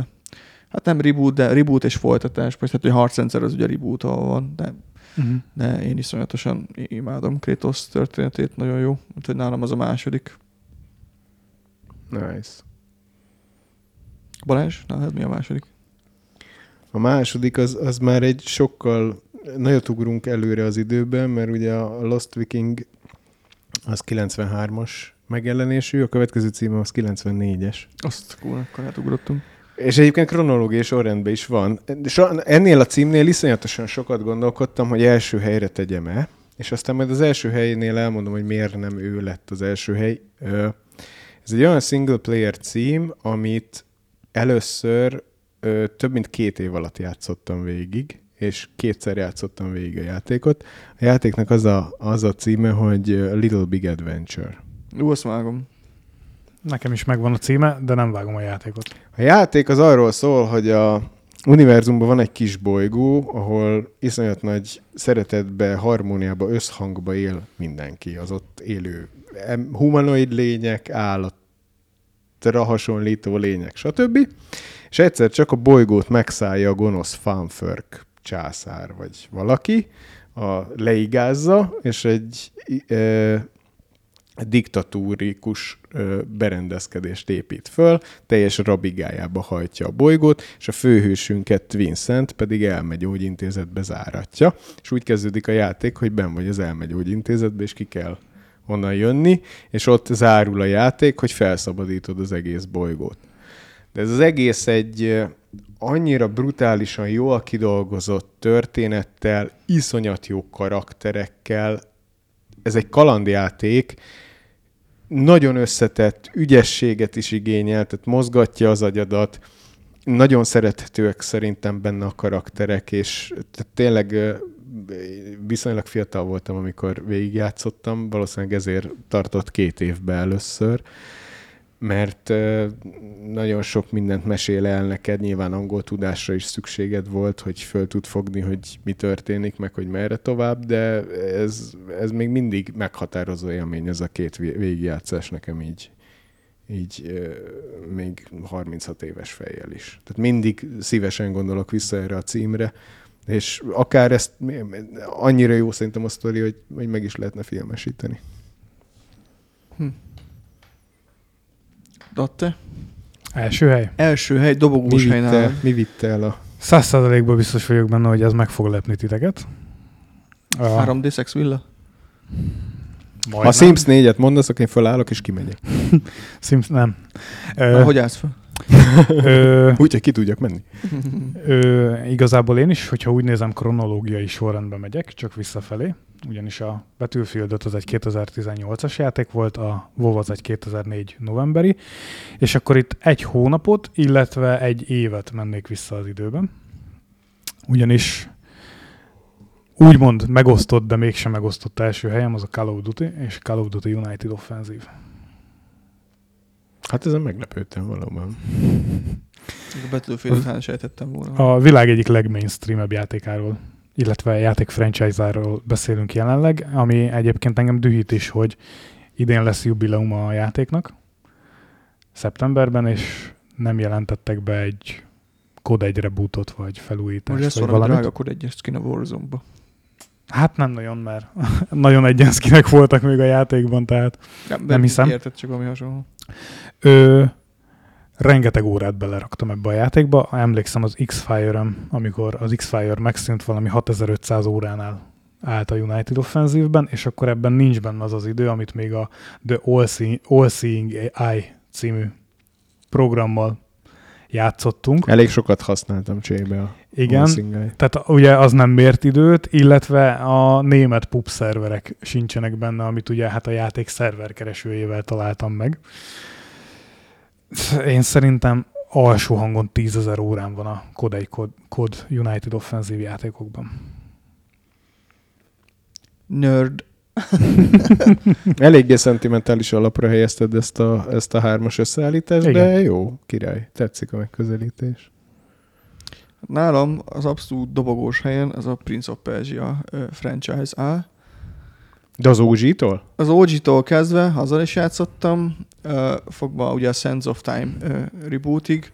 hát nem reboot, de reboot és folytatás, vagy hát hogy Sensor az ugye reboot van, de, Uh-huh. de én iszonyatosan imádom Kratos történetét, nagyon jó, úgyhogy nálam az a második. Nice. Balázs, nálad mi a második? A második az, az már egy sokkal nagyot ugrunk előre az időben, mert ugye a Lost Viking az 93-as megjelenésű, a következő címe az 94-es. Azt cool, akkor átugrottunk. És egyébként kronológiai sorrendben is van. Ennél a címnél iszonyatosan sokat gondolkodtam, hogy első helyre tegyem-e, és aztán majd az első helynél elmondom, hogy miért nem ő lett az első hely. Ez egy olyan single player cím, amit először ö, több mint két év alatt játszottam végig, és kétszer játszottam végig a játékot. A játéknak az a, az a címe, hogy Little Big Adventure. Ú, azt vágom. Nekem is megvan a címe, de nem vágom a játékot. A játék az arról szól, hogy a univerzumban van egy kis bolygó, ahol iszonyat nagy szeretetbe, harmóniába, összhangba él mindenki. Az ott élő humanoid lények, állatra hasonlító lények, stb. És egyszer csak a bolygót megszállja a gonosz fanförk császár, vagy valaki, a leigázza, és egy e, diktatúrikus ö, berendezkedést épít föl, teljes rabigájába hajtja a bolygót, és a főhősünket Vincent pedig elmegyógyintézetbe záratja, és úgy kezdődik a játék, hogy ben vagy az elmegyógyintézetbe, és ki kell onnan jönni, és ott zárul a játék, hogy felszabadítod az egész bolygót. De ez az egész egy annyira brutálisan jól kidolgozott történettel, iszonyat jó karakterekkel, ez egy kalandjáték, nagyon összetett, ügyességet is igényel, tehát mozgatja az agyadat, nagyon szerethetőek szerintem benne a karakterek, és tényleg viszonylag fiatal voltam, amikor végigjátszottam, valószínűleg ezért tartott két évbe először, mert nagyon sok mindent mesél el neked, nyilván angol tudásra is szükséged volt, hogy föl tud fogni, hogy mi történik, meg hogy merre tovább, de ez, ez még mindig meghatározó élmény, ez a két vé- végigjátszás nekem így, így még 36 éves fejjel is. Tehát mindig szívesen gondolok vissza erre a címre, és akár ezt annyira jó szerintem a sztori, hogy, hogy meg is lehetne filmesíteni. Datte? Első hely. Első hely, Mi dobogós hely vitte, nálam. mi vitte el a... Száz százalékban biztos vagyok benne, hogy ez meg fog lepni titeket. A, 3D Sex Villa? Ha majdnem. Sims 4-et mondasz, akkor én felállok és kimegyek. [LAUGHS] Sims nem. Na, Ö, hogy állsz fel? [LAUGHS] Úgyhogy ki tudjak menni. Ö, igazából én is, hogyha úgy nézem, kronológiai sorrendben megyek, csak visszafelé, ugyanis a Battlefield 5 az egy 2018-as játék volt, a WoW az egy 2004 novemberi, és akkor itt egy hónapot, illetve egy évet mennék vissza az időben. Ugyanis úgymond megosztott, de mégsem megosztott első helyem, az a Call of Duty és Call of Duty United Offensive. Hát ezen meglepődtem valóban. A Battlefield után sejtettem volna. A világ egyik legmainstreamebb játékáról, illetve játék franchise-áról beszélünk jelenleg, ami egyébként engem dühít is, hogy idén lesz jubileum a játéknak, szeptemberben, és nem jelentettek be egy kod egy rebootot, vagy felújítást, Most lesz vagy valami valamit. drága, akkor egyes skin a Warzone-ba. Hát nem nagyon, mert [LAUGHS] nagyon egyenszkinek voltak még a játékban, tehát Nem hiszem. Érted, csak valami hasonló. Ö, rengeteg órát beleraktam ebbe a játékba. Emlékszem az X-Fire-em, amikor az X-Fire megszűnt valami 6500 óránál állt a United Offensive-ben, és akkor ebben nincs benne az az idő, amit még a The All Seeing, All Eye című programmal játszottunk. Elég sokat használtam csébe a Igen, tehát ugye az nem mért időt, illetve a német pub szerverek sincsenek benne, amit ugye hát a játék szerverkeresőjével találtam meg. Én szerintem alsó hangon 10 ezer órán van a COD, egy COD, COD United Offensive játékokban. Nerd. [LAUGHS] Eléggé szentimentális alapra helyezted ezt a, ezt a hármas összeállítást, Igen. de jó, király. Tetszik a megközelítés. Nálam az abszolút dobogós helyen ez a Prince of Persia franchise áll. De az OG-tól? Az OG-tól kezdve, azzal is játszottam, ö, fogva ugye a Sands of Time ö, rebootig,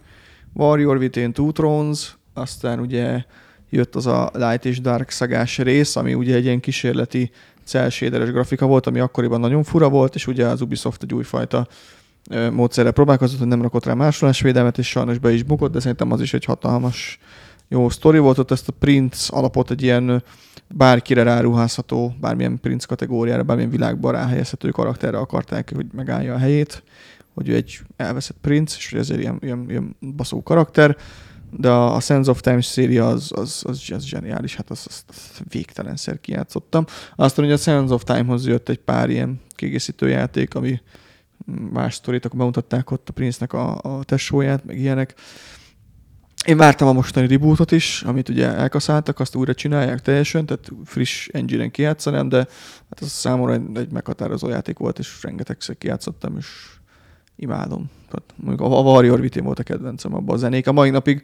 Warrior Within Two Thrones, aztán ugye jött az a Light és Dark szagás rész, ami ugye egy ilyen kísérleti cel shaderes grafika volt, ami akkoriban nagyon fura volt, és ugye az Ubisoft egy újfajta ö, módszerrel próbálkozott, hogy nem rakott rá másolásvédelmet, és sajnos be is bukott, de szerintem az is egy hatalmas jó sztori volt. Ott ezt a Prince alapot egy ilyen bárkire ráruházható, bármilyen Prince kategóriára, bármilyen világba ráhelyezhető karakterre akarták, hogy megállja a helyét, hogy ő egy elveszett princ, és hogy ezért ilyen, ilyen, ilyen baszó karakter, de a Sense of Time széria az, az, az, az zseniális, hát azt, azt, azt végtelenszer kijátszottam. Aztán ugye a Sense of Time-hoz jött egy pár ilyen kiegészítő játék, ami más sztorit, akkor bemutatták ott a Prince-nek a, a tesóját, meg ilyenek. Én vártam a mostani rebootot is, amit ugye elkaszáltak, azt újra csinálják teljesen, tehát friss engine-en kijátszanám, de hát az számomra egy, egy meghatározó játék volt, és rengetegszer kijátszottam, és imádom. Tehát mondjuk a Warrior Within volt a kedvencem abban a zenék. A mai napig,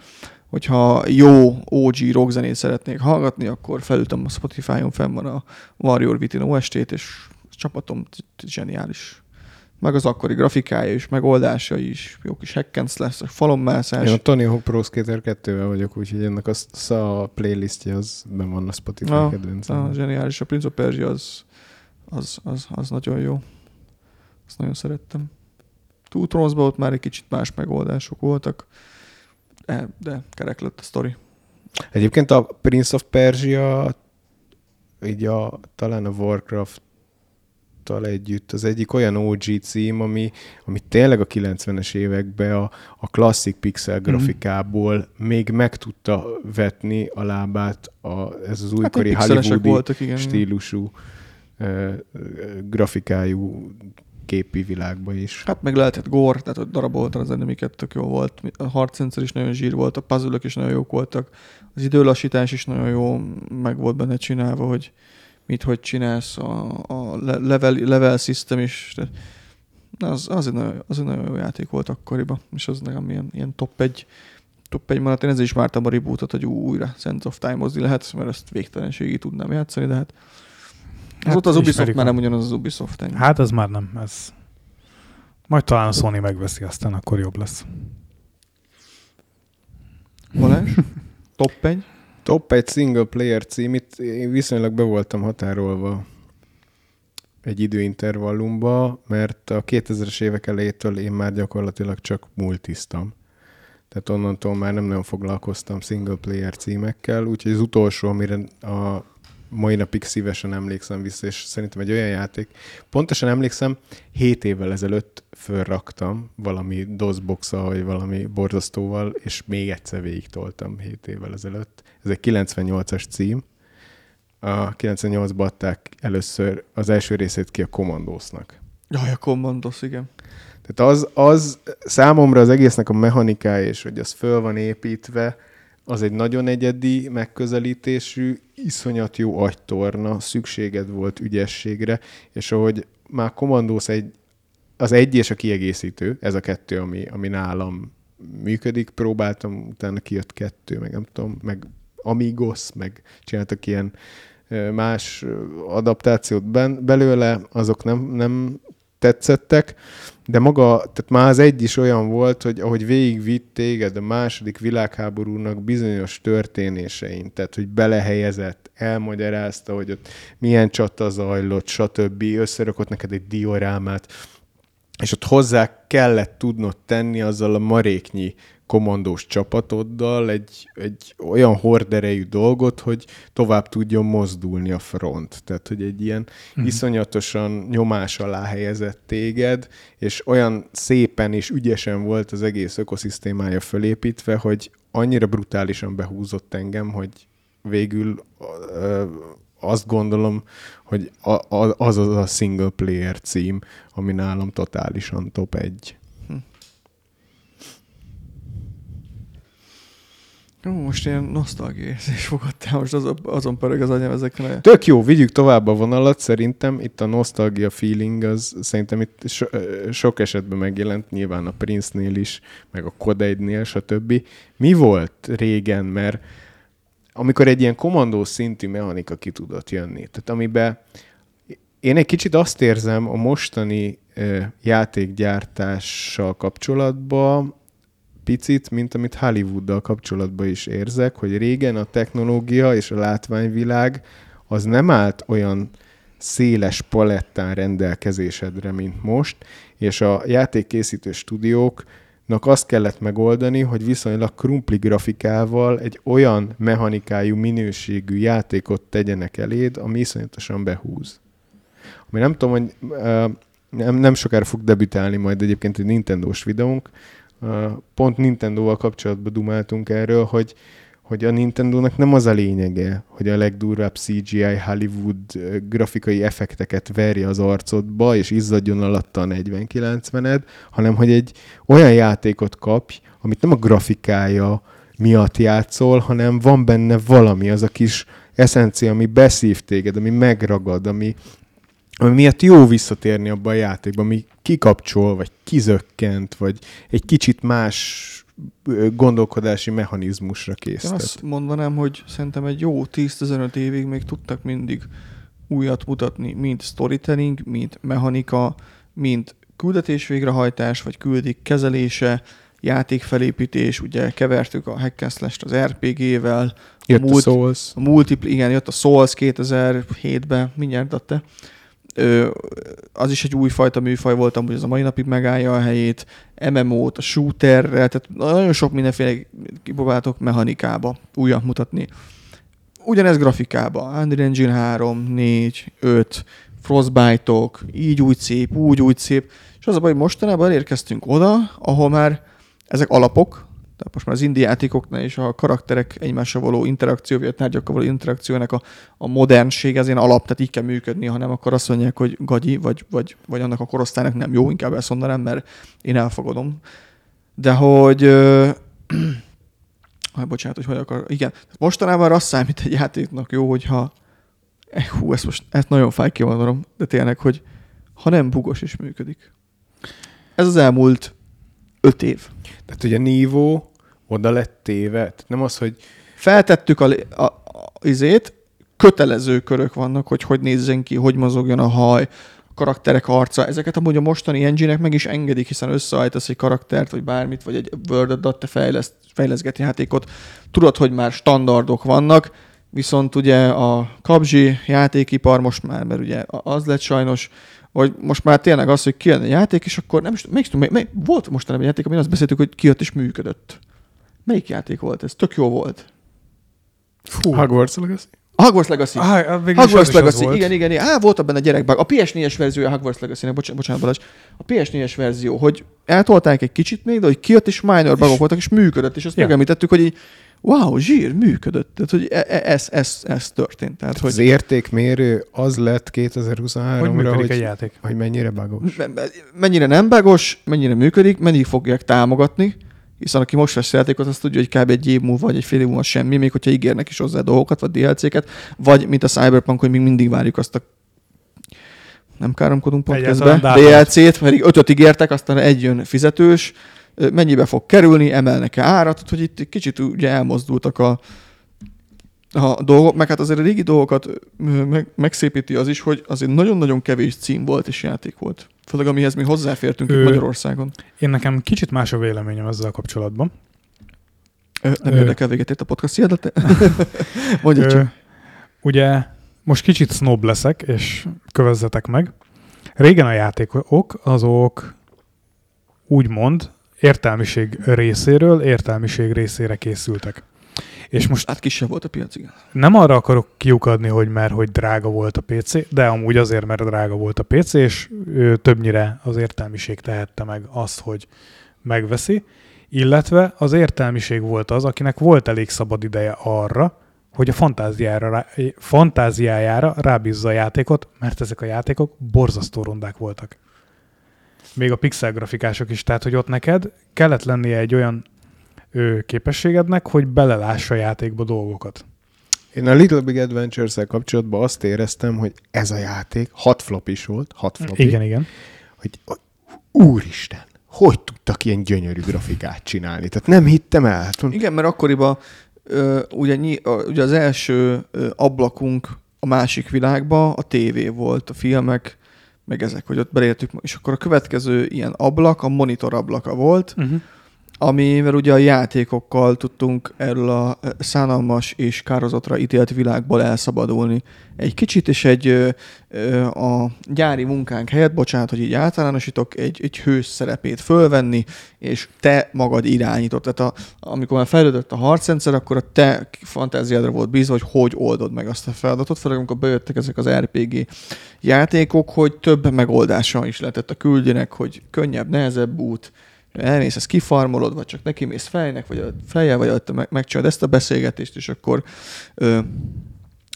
hogyha jó OG rockzenét szeretnék hallgatni, akkor felültem a Spotify-on, fenn van a Warrior Within OST-t, és a csapatom zseniális. Meg az akkori grafikája is, megoldása is, jó kis hack and slash, falonmászás. Én a Tony Hawk Pro Skater 2-vel vagyok, úgyhogy ennek a, sz- a playlistje az ben van a Spotify Ah, kedvencem. Ah, zseniális. A Prince of Persia az, az, az, az nagyon jó. Azt nagyon szerettem. Two Thrones-ban ott már egy kicsit más megoldások voltak, de, de kerek lett a sztori. Egyébként a Prince of Persia így a, talán a Warcraft együtt az egyik olyan OG cím, ami, ami tényleg a 90-es években a, a klasszik pixel grafikából még meg tudta vetni a lábát a, ez az újkori hát, hollywoodi voltak, igen. stílusú ö, grafikájú képi világba is. Hát meg lehetett gore, tehát ott daraboltan az enemiket, tök jó volt. A harcrendszer is nagyon zsír volt, a puzzle is nagyon jók voltak. Az időlassítás is nagyon jó, meg volt benne csinálva, hogy mit hogy csinálsz, a, a le- level, level system is. De az, az, egy nagyon, az egy nagyon jó játék volt akkoriban, és az nekem ilyen, ilyen top egy top egy maradt. Én ezzel is vártam a rebootot, hogy újra Sense of Time-ozni lehet, mert ezt végtelenségig tudnám játszani, de hát Azóta az Ubisoft már a- nem ugyanaz az Ubisoft. ennyi. Hát ez már nem, ez... Majd talán a Sony megveszi, aztán akkor jobb lesz. Balázs? [LAUGHS] Top 1? Top egy single player cím, itt én viszonylag be voltam határolva egy időintervallumba, mert a 2000-es évek elejétől én már gyakorlatilag csak multiztam. Tehát onnantól már nem nagyon foglalkoztam single player címekkel, úgyhogy az utolsó, amire a mai napig szívesen emlékszem vissza, és szerintem egy olyan játék. Pontosan emlékszem, 7 évvel ezelőtt fölraktam valami dosbox vagy valami borzasztóval, és még egyszer végig toltam 7 évvel ezelőtt. Ez egy 98-as cím. A 98-ban adták először az első részét ki a Commandosnak. Jaj, a Commandos, igen. Tehát az, az számomra az egésznek a mechanikája, és hogy az föl van építve, az egy nagyon egyedi megközelítésű, iszonyat jó agytorna, szükséged volt ügyességre, és ahogy már Commandos egy, az egy és a kiegészítő, ez a kettő, ami, ami nálam működik, próbáltam, utána kijött kettő, meg nem tudom, meg Amigos, meg csináltak ilyen más adaptációt ben, belőle, azok nem, nem tetszettek, de maga, tehát már az egy is olyan volt, hogy ahogy végigvitt téged a második világháborúnak bizonyos történésein, tehát hogy belehelyezett, elmagyarázta, hogy ott milyen csata zajlott, stb. Összerakott neked egy diorámát, és ott hozzá kellett tudnod tenni azzal a maréknyi kommandós csapatoddal egy, egy olyan horderejű dolgot, hogy tovább tudjon mozdulni a front. Tehát, hogy egy ilyen mm. iszonyatosan nyomás alá helyezett téged, és olyan szépen és ügyesen volt az egész ökoszisztémája fölépítve, hogy annyira brutálisan behúzott engem, hogy végül ö, azt gondolom, hogy a, a, az az a single player cím, ami nálam totálisan top 1. Jó, most ilyen nosztalgia érzés fogadtál, most azon, azon pörög az agyam ezekre. Tök jó, vigyük tovább a vonalat, szerintem itt a nostalgia feeling az szerintem itt so, sok esetben megjelent, nyilván a Prince-nél is, meg a Kodeid-nél, stb. Mi volt régen, mert amikor egy ilyen kommandó szintű mechanika ki tudott jönni, tehát amiben én egy kicsit azt érzem a mostani játékgyártással kapcsolatban, picit, mint amit Hollywooddal kapcsolatban is érzek, hogy régen a technológia és a látványvilág az nem állt olyan széles palettán rendelkezésedre, mint most, és a játékkészítő stúdióknak azt kellett megoldani, hogy viszonylag krumpli grafikával egy olyan mechanikájú, minőségű játékot tegyenek eléd, ami iszonyatosan behúz. Ami nem tudom, hogy nem, nem sokára fog debütálni majd egyébként egy Nintendo-s videónk, pont Nintendo-val kapcsolatban dumáltunk erről, hogy, hogy a Nintendo-nak nem az a lényege, hogy a legdurvább CGI Hollywood grafikai effekteket verje az arcodba, és izzadjon alatta a 40-90-ed, hanem hogy egy olyan játékot kapj, amit nem a grafikája miatt játszol, hanem van benne valami, az a kis eszencia, ami beszív téged, ami megragad, ami, ami miatt jó visszatérni abba a játékba, ami kikapcsol, vagy kizökkent, vagy egy kicsit más gondolkodási mechanizmusra Én késztet. azt mondanám, hogy szerintem egy jó 10-15 évig még tudtak mindig újat mutatni, mint storytelling, mint mechanika, mint küldetés végrehajtás, vagy küldik kezelése, játékfelépítés, ugye kevertük a hack az RPG-vel, Jött a múlt- Souls. a multipl, igen, jött a Souls 2007-ben, mindjárt adta. Az is egy újfajta műfaj volt, amúgy az a mai napig megállja a helyét, MMO-t, a shooterrel, tehát nagyon sok mindenféle kipróbáltok mechanikába újat mutatni. Ugyanez grafikába, Unreal Engine 3, 4, 5, Frostbite-ok, így úgy szép, úgy úgy szép, és az a baj, hogy mostanában elérkeztünk oda, ahol már ezek alapok, tehát most már az indie játékoknál is a karakterek egymással való interakció, vagy a tárgyakkal való interakciónak a, a modernség, ez ilyen alap, tehát így kell működni, ha nem, akkor azt mondják, hogy gagyi, vagy, vagy, vagy annak a korosztálynak nem jó, inkább ezt mondanám, mert én elfogadom. De hogy... Ö, [CLEARS THROAT] ah, bocsánat, hogy hogy akar... Igen, mostanában azt számít egy játéknak jó, hogyha... Eh, hú, ezt most ezt nagyon fáj kimondanom, de tényleg, hogy ha nem bugos is működik. Ez az elmúlt öt év. Tehát ugye Nívó oda lett téve. Tehát nem az, hogy feltettük a, a, a izét, kötelező körök vannak, hogy hogy nézzen ki, hogy mozogjon a haj, a karakterek arca. Ezeket amúgy a mostani engine meg is engedik, hiszen összeállítasz egy karaktert, vagy bármit, vagy egy word te fejleszt, fejleszgeti játékot. Tudod, hogy már standardok vannak, viszont ugye a PUBG játékipar most már, mert ugye az lett sajnos, hogy most már tényleg az, hogy kijön a játék, és akkor nem is tudom, melyik, mely, mely, volt mostanában egy játék, amin azt beszéltük, hogy kijött és működött. Melyik játék volt ez? Tök jó volt. Fú. Hogwarts Legacy? A Hogwarts Legacy. Ah, Hogwarts Legacy, volt. igen, igen, igen. Á, volt benne gyerekbug. A PS4-es verziója Hogwarts Legacy-nek, bocsánat, bocsánat Balázs. A PS4-es verzió, hogy eltolták egy kicsit még, de hogy kijött, és minor bugok voltak, és működött, és azt Ja. megemlítettük, hogy így, wow, zsír, működött. Tehát, hogy e- e- ez, ez, ez történt. Tehát, Az hogy értékmérő az lett Hogy 2023-ra, működik hogy, egy játék. hogy mennyire bagos. me- me- mennyire nem bugos, mennyire működik, mennyire fogják támogatni, Hiszen aki most vesz játékot, az tudja, hogy kb. egy év múlva, vagy egy fél év múlva semmi, még hogyha ígérnek is hozzá dolgokat, vagy DLC-ket, vagy mint a Cyberpunk, hogy még mindig várjuk azt a nem káromkodunk podcastbe, Egyáltalán dátumot. DLC-t, pedig ötöt ígértek, aztán egy jön fizetős, mennyibe fog kerülni, emelnek-e árat, Tehát, hogy itt kicsit ugye elmozdultak a, a dolgok, meg hát azért a régi dolgokat meg, megszépíti az is, hogy azért nagyon-nagyon kevés cím volt és játék volt. Főleg amihez mi hozzáfértünk Ö, itt Magyarországon. Én nekem kicsit más a véleményem ezzel kapcsolatban. Ö, nem Ö. érdekel véget ért a podcast hihetet? te? [LAUGHS] Mondja Ö, csak. ugye most kicsit snob leszek, és kövezzetek meg. Régen a játékok azok úgymond értelmiség részéről értelmiség részére készültek. És most Hát kisebb volt a piac, igen. nem arra akarok kiukadni, hogy mert hogy drága volt a PC, de amúgy azért, mert drága volt a PC, és ő, többnyire az értelmiség tehette meg azt, hogy megveszi, illetve az értelmiség volt az, akinek volt elég szabad ideje arra, hogy a fantáziára, rá- fantáziájára rábízza a játékot, mert ezek a játékok borzasztó rondák voltak. Még a pixel grafikások is, tehát hogy ott neked kellett lennie egy olyan ő, képességednek, hogy belelássa a játékba dolgokat. Én a Little Big Adventures-el kapcsolatban azt éreztem, hogy ez a játék, hat flop is volt, hat flop Igen, igen. hogy hogy úristen, hogy tudtak ilyen gyönyörű grafikát csinálni? Tehát nem hittem el. Igen, mert akkoriban ö, ugye, nyi- ugye az első ö, ablakunk a másik világba a tévé volt, a filmek, meg ezek, hogy ott belértük, és akkor a következő ilyen ablak, a monitor ablaka volt, Uh-huh. Amivel ugye a játékokkal tudtunk erről a ö, szánalmas és kározatra ítélt világból elszabadulni egy kicsit, és egy a gyári munkánk helyett, bocsánat, hogy így általánosítok, egy, egy hős szerepét fölvenni, és te magad irányítod. Tehát a, amikor már fejlődött a harcrendszer, akkor a te fantáziádra volt bízva, hogy hogy oldod meg azt a feladatot, főleg amikor bejöttek ezek az RPG játékok, hogy több megoldása is lehetett a küldjenek, hogy könnyebb, nehezebb út, elmész, ezt kifarmolod, vagy csak neki mész fejnek, vagy a fejjel, vagy ott meg, megcsinálod ezt a beszélgetést, és akkor ö,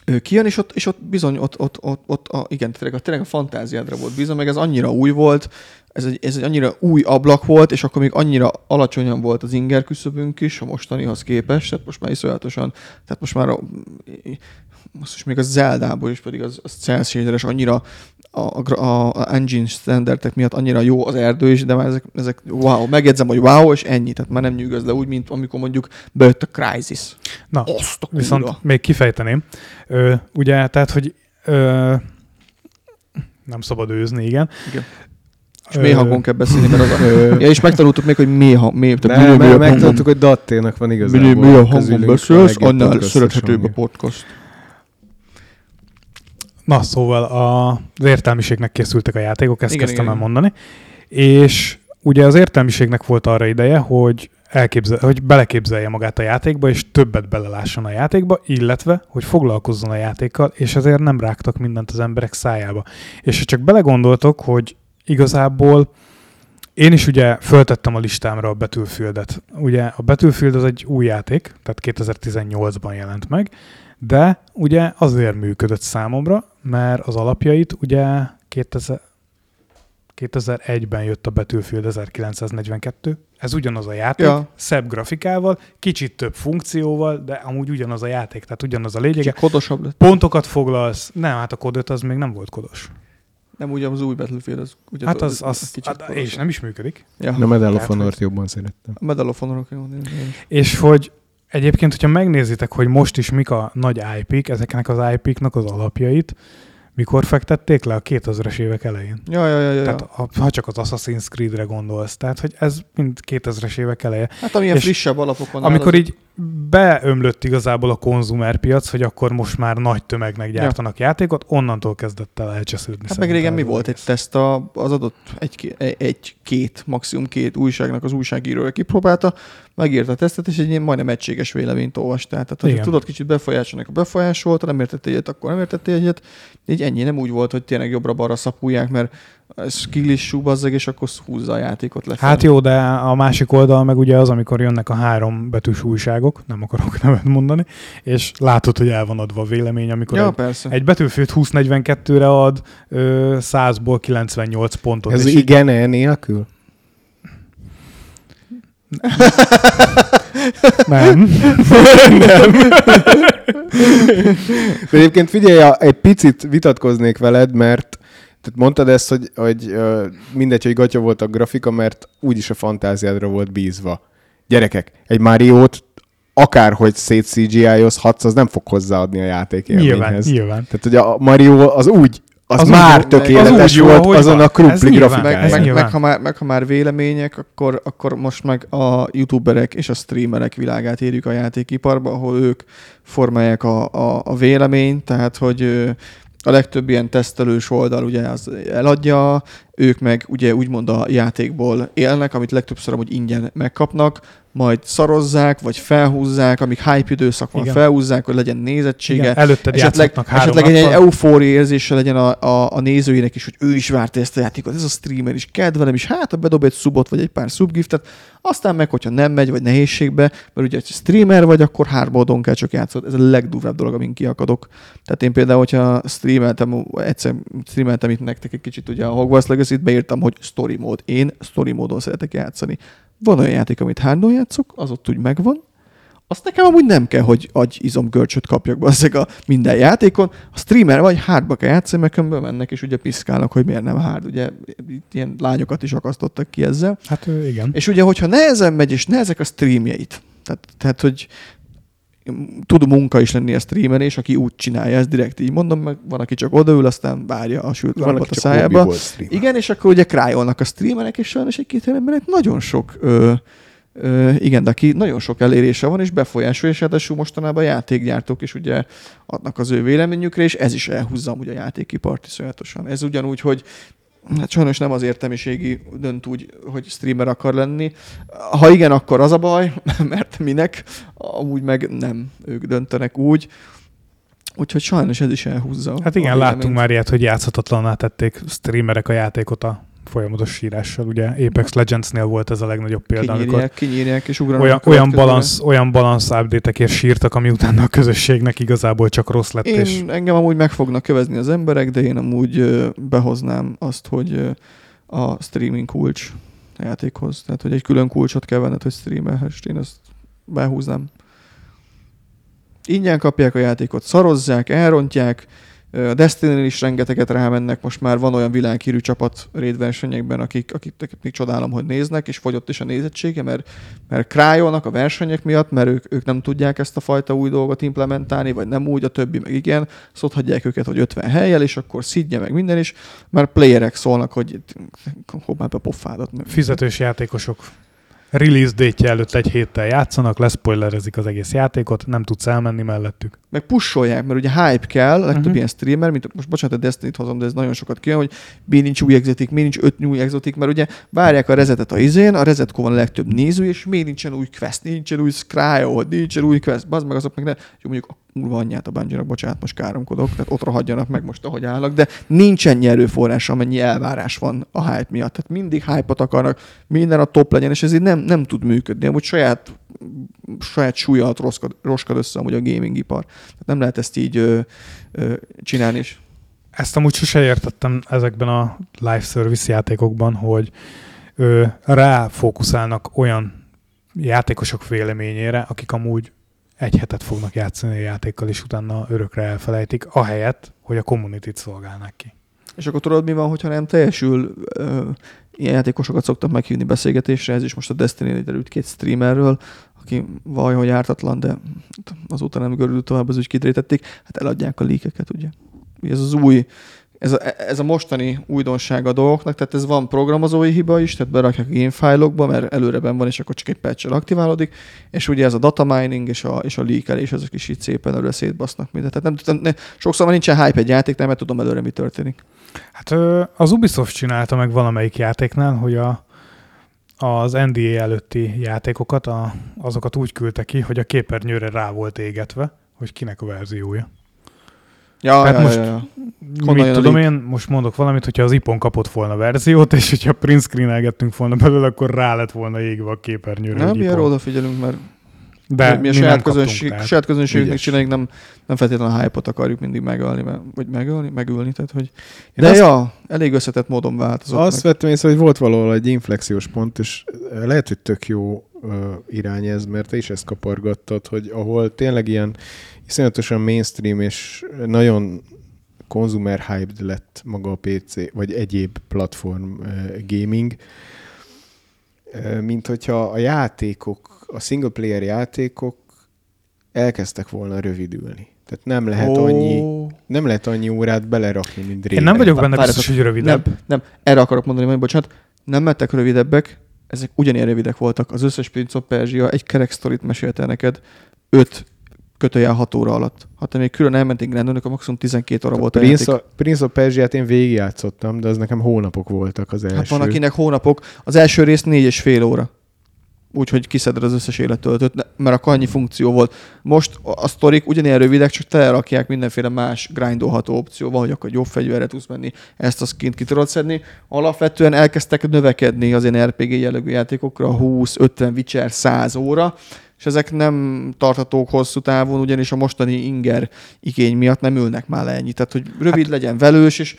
ö, kijön, és ott, és ott bizony, ott, ott, ott, ott a, igen, tényleg a, tényleg a fantáziádra volt bízva, meg ez annyira új volt, ez egy, ez egy annyira új ablak volt, és akkor még annyira alacsonyan volt az inger küszöbünk is a mostanihoz képest, tehát most már iszonyatosan, tehát most már a, most is még a Zeldából is pedig az, az cel shaderes annyira a, a, a engine standardek miatt annyira jó az erdő is, de már ezek, ezek wow, megjegyzem, hogy wow, és ennyi, tehát már nem nyűgöz le úgy, mint amikor mondjuk bejött a Crysis. Na, Azt viszont még kifejteném. Ö, ugye, tehát, hogy ö, nem szabad őzni, igen. Igen. És mély hangon kell beszélni, mert az a... [LAUGHS] Ja, és megtanultuk még, hogy mély, hang, mély, tehát mert mélyebb hangon, megtanultuk, hogy Datténak van igazából. minél mélyebb hangon beszélsz, annál szerethetőbb a podcast. Na, szóval a, az értelmiségnek készültek a játékok, ezt Igen, kezdtem igen, el mondani. És ugye az értelmiségnek volt arra ideje, hogy elképzel, hogy beleképzelje magát a játékba, és többet belelásson a játékba, illetve, hogy foglalkozzon a játékkal, és ezért nem rágtak mindent az emberek szájába. És ha csak belegondoltok, hogy igazából én is ugye föltettem a listámra a Battlefieldet. Ugye a Battlefield az egy új játék, tehát 2018-ban jelent meg, de ugye azért működött számomra, mert az alapjait ugye 2000, 2001-ben jött a Battlefield 1942, ez ugyanaz a játék, Ja. szebb grafikával, kicsit több funkcióval, de amúgy ugyanaz a játék, tehát ugyanaz a lényege. Csak kodosabb lett. Pontokat foglalsz, nem, hát a kod 5 az még nem volt kodos. Nem ugye az új Battlefield, az ugye Hát az, az, kicsit hát, és kodosabb. nem is működik. Ja. Na, Medal of Honor-t jobban szerettem. A Medal of Honor-ok. És hogy egyébként, hogyha megnézitek, hogy most is mik a nagy IP-k, ezeknek az IP-knak az alapjait, mikor fektették le a 2000-es évek elején. Ja, ja, ja, ja. Tehát a, ha csak az Assassin's Creed-re gondolsz, tehát hogy ez mind 2000-es évek eleje. Hát amilyen és frissebb alapokon Amikor áll, így beömlött igazából a konzumerpiac, hogy akkor most már nagy tömegnek gyártanak játékot, onnantól kezdett el elcsesződni. Hát meg régen mi volt egy egész. teszt a, az adott egy, egy, két, maximum két újságnak az újságírója kipróbálta, megírta a tesztet, és egy ilyen majdnem egységes véleményt olvastál. Tehát, Igen. tudod kicsit befolyásolni, akkor befolyásolta, nem értettél egyet, akkor nem értettél egyet. Így ennyi, nem úgy volt, hogy tényleg jobbra-balra szapulják, mert skill is bazzeg, és akkor húzza a játékot lefelé. Hát jó, de a másik oldal meg ugye az, amikor jönnek a három betűs újságok, nem akarok [LAUGHS] nevet mondani, és látod, hogy el van adva a vélemény, amikor Ja, egy, persze. egy Battlefield 2042-re ad ö, 100-ból 98 pontot. Ez így- igen, e nélkül? [LAUGHS] Nem. [LAUGHS] De egyébként figyelj, egy picit vitatkoznék veled, mert tehát mondtad ezt, hogy, hogy mindegy, hogy gatya volt a grafika, mert úgyis a fantáziádra volt bízva. Gyerekek, egy Mario-t akárhogy szét CGI-ozhatsz, az nem fog hozzáadni a játék Nyilván, élményhez. nyilván. Tehát, hogy a Mario az úgy, az, Az úgy már jó, tökéletes az úgy jó, volt ahogy azon van. a krumpli Meg, grafikáján. meg, meg, ha már, meg ha már vélemények, akkor, akkor most meg a youtuberek és a streamerek világát érjük a játékiparba, ahol ők formálják a, a, a véleményt, tehát hogy ö, a legtöbb ilyen tesztelős oldal ugye az eladja, ők meg ugye úgymond a játékból élnek, amit legtöbbször amúgy ingyen megkapnak, majd szarozzák, vagy felhúzzák, amíg hype időszak van, Igen. felhúzzák, hogy legyen nézettsége. Igen, előtted esetleg, három esetleg egy, egy eufória érzése legyen a, a, a nézőinek is, hogy ő is várta ezt a játékot, ez a streamer is kedvelem, és hát bedob egy subot, vagy egy pár subgiftet, aztán meg, hogyha nem megy, vagy nehézségbe, mert ugye, ha streamer vagy, akkor hárboldon kell csak játszod. Ez a legdurvább dolog, amin kiakadok. Tehát én például, hogyha streameltem, egyszer streameltem itt nektek egy kicsit ugye a Hogwarts Legacy-t, beírtam, hogy story mód. Én story módon szeretek játszani. Van olyan játék, amit hárdon játszok, az ott úgy megvan, azt nekem amúgy nem kell, hogy agy izomgörcsöt kapjak be ezek a minden játékon. A streamer vagy hardba kell játszani, mert különben mennek és ugye piszkálnak, hogy miért nem hard. Ugye itt ilyen lányokat is akasztottak ki ezzel. Hát igen. És ugye, hogyha nehezen megy, és nehezek a streamjeit, tehát, tehát hogy tud munka is lenni a streamer, és aki úgy csinálja, ezt direkt így mondom, meg van, aki csak odaül, aztán várja a sült Van, a szájába. Igen, és akkor ugye krájolnak a streamerek, és sajnos egy két embernek nagyon sok ö, ö, igen, de aki nagyon sok elérése van, és befolyásolja, és ráadásul mostanában a játékgyártók is ugye adnak az ő véleményükre, és ez is elhúzza ugye a játékipart iszonyatosan. Ez ugyanúgy, hogy Hát sajnos nem az értelmiségi dönt úgy, hogy streamer akar lenni. Ha igen, akkor az a baj, [LAUGHS] mert minek, amúgy meg nem ők döntenek úgy. Úgyhogy sajnos ez is elhúzza. Hát igen, láttunk már ilyet, hogy játszhatatlaná tették streamerek a játékot a folyamatos sírással. Ugye Apex Legends-nél volt ez a legnagyobb példa, amikor Kinyírják, kinyírják, és ugranak olyan, olyan, balansz, olyan balansz update-ekért sírtak, ami utána a közösségnek igazából csak rossz lett, Én, és engem amúgy meg fognak kövezni az emberek, de én amúgy behoznám azt, hogy a streaming kulcs a játékhoz. Tehát, hogy egy külön kulcsot kell venned, hogy streamelhess. Én ezt behúznám. Ingyen kapják a játékot, szarozzák, elrontják, a destiny is rengeteget rámennek, most már van olyan világhírű csapat raidversenyekben, akik, akik még csodálom, hogy néznek, és fogyott is a nézettsége, mert, mert krájolnak a versenyek miatt, mert ők, ők nem tudják ezt a fajta új dolgot implementálni, vagy nem úgy, a többi meg igen, szóval hagyják őket, hogy 50 helyjel, és akkor szidja meg minden is, mert playerek szólnak, hogy hol be pofádat. fizetős játékosok release date előtt egy héttel játszanak, leszpoilerezik az egész játékot, nem tudsz elmenni mellettük. meg pusolják, mert ugye hype kell, a legtöbb uh-huh. ilyen streamer, mint most bocsánat, a Destiny-t hozom, de ez nagyon sokat kijön, hogy mi nincs új exotik, mi nincs öt új exotik, mert ugye várják a rezetet a izén, a rezetkor van a legtöbb néző, és mi nincsen új quest, nincsen új scry nincsen új quest, bazd meg azok meg ne, jó mondjuk a kurva anyját a bungie bocsánat, most káromkodok, tehát ott hagyjanak meg most, ahogy állnak, de nincsen ennyi erőforrás, amennyi elvárás van a hype miatt. Tehát mindig hype-ot akarnak, minden a top legyen, és ez így nem, nem tud működni. Amúgy saját saját súlya alatt roskad, roskad össze amúgy a gaming ipar. Tehát nem lehet ezt így ö, ö, csinálni is. Ezt amúgy sose értettem ezekben a live service játékokban, hogy ö, ráfókuszálnak olyan játékosok véleményére, akik amúgy egy hetet fognak játszani a játékkal, és utána örökre elfelejtik, ahelyett, hogy a community-t szolgálnák ki. És akkor tudod, mi van, hogyha nem teljesül? Ö, ilyen játékosokat szoktak meghívni beszélgetésre, ez is most a Destiny-nél derült két streamerről, aki vaj, hogy ártatlan, de azóta nem görült tovább, az úgy kidrétették. Hát eladják a líkeket? Ugye Ez az új, ez a, ez a mostani újdonság a dolgoknak, tehát ez van programozói hiba is, tehát berakják a game fájlokba, mert előre benn van, és akkor csak egy patch aktiválódik, és ugye ez a data mining és a, és a leakelés, azok is így szépen előre szétbasznak mindent. Tehát nem, tudom, ne, sokszor már nincsen hype egy játéknál, mert tudom előre, mi történik. Hát az Ubisoft csinálta meg valamelyik játéknál, hogy a, az NDA előtti játékokat, a, azokat úgy küldte ki, hogy a képernyőre rá volt égetve, hogy kinek a verziója. Ja, Hát ja, most- ja, ja. Mit a tudom én, most mondok valamit, hogyha az ipon kapott volna verziót, és hogyha print screenelgettünk volna belőle, akkor rá lett volna égve a képernyőre. Nem, mi erre odafigyelünk, mert De mi a nem saját, kaptunk, közönség, tehát. saját közönségünknek Ügyes. csináljuk, nem, nem feltétlenül a hype-ot akarjuk mindig megölni, mert, vagy megölni, megülni, tehát hogy... Én De azt- ja, elég összetett módon változott Azt meg. vettem észre, hogy volt valahol egy inflexiós pont, és lehet, hogy tök jó ö, irány ez, mert te is ezt kapargattad, hogy ahol tényleg ilyen iszonyatosan mainstream és nagyon consumer hyped lett maga a PC, vagy egyéb platform gaming, mint hogyha a játékok, a single player játékok elkezdtek volna rövidülni. Tehát nem lehet Ó. annyi, nem lehet annyi órát belerakni, mint régen. Én nem vagyok benne biztos, hogy rövidebb. Nem, nem, erre akarok mondani, hogy bocsánat, nem lettek rövidebbek, ezek ugyanilyen rövidek voltak. Az összes Prince of Persia egy kerek sztorit mesélt el neked 5 kötőjel 6 óra alatt. Ha te még külön elmentél Grandonnak, akkor maximum 12 óra volt a Prince, játék. of, Prince of Persia-t én végigjátszottam, de az nekem hónapok voltak az első. Hát van akinek hónapok. Az első rész négy és fél óra. Úgyhogy kiszeded az összes élettöltőt, mert akkor annyi funkció volt. Most a a sztorik ugyanilyen rövidek, csak telerakják mindenféle más grindolható opcióval, hogy akkor jobb fegyverre tudsz menni, ezt a skint ki tudod szedni. Alapvetően elkezdtek növekedni az ilyen RPG jellegű játékokra, 20, 50, Witcher, 100 óra, és ezek nem tartatók hosszú távon, ugyanis a mostani inger igény miatt nem ülnek már le ennyi. Tehát, hogy rövid hát, legyen, velős, és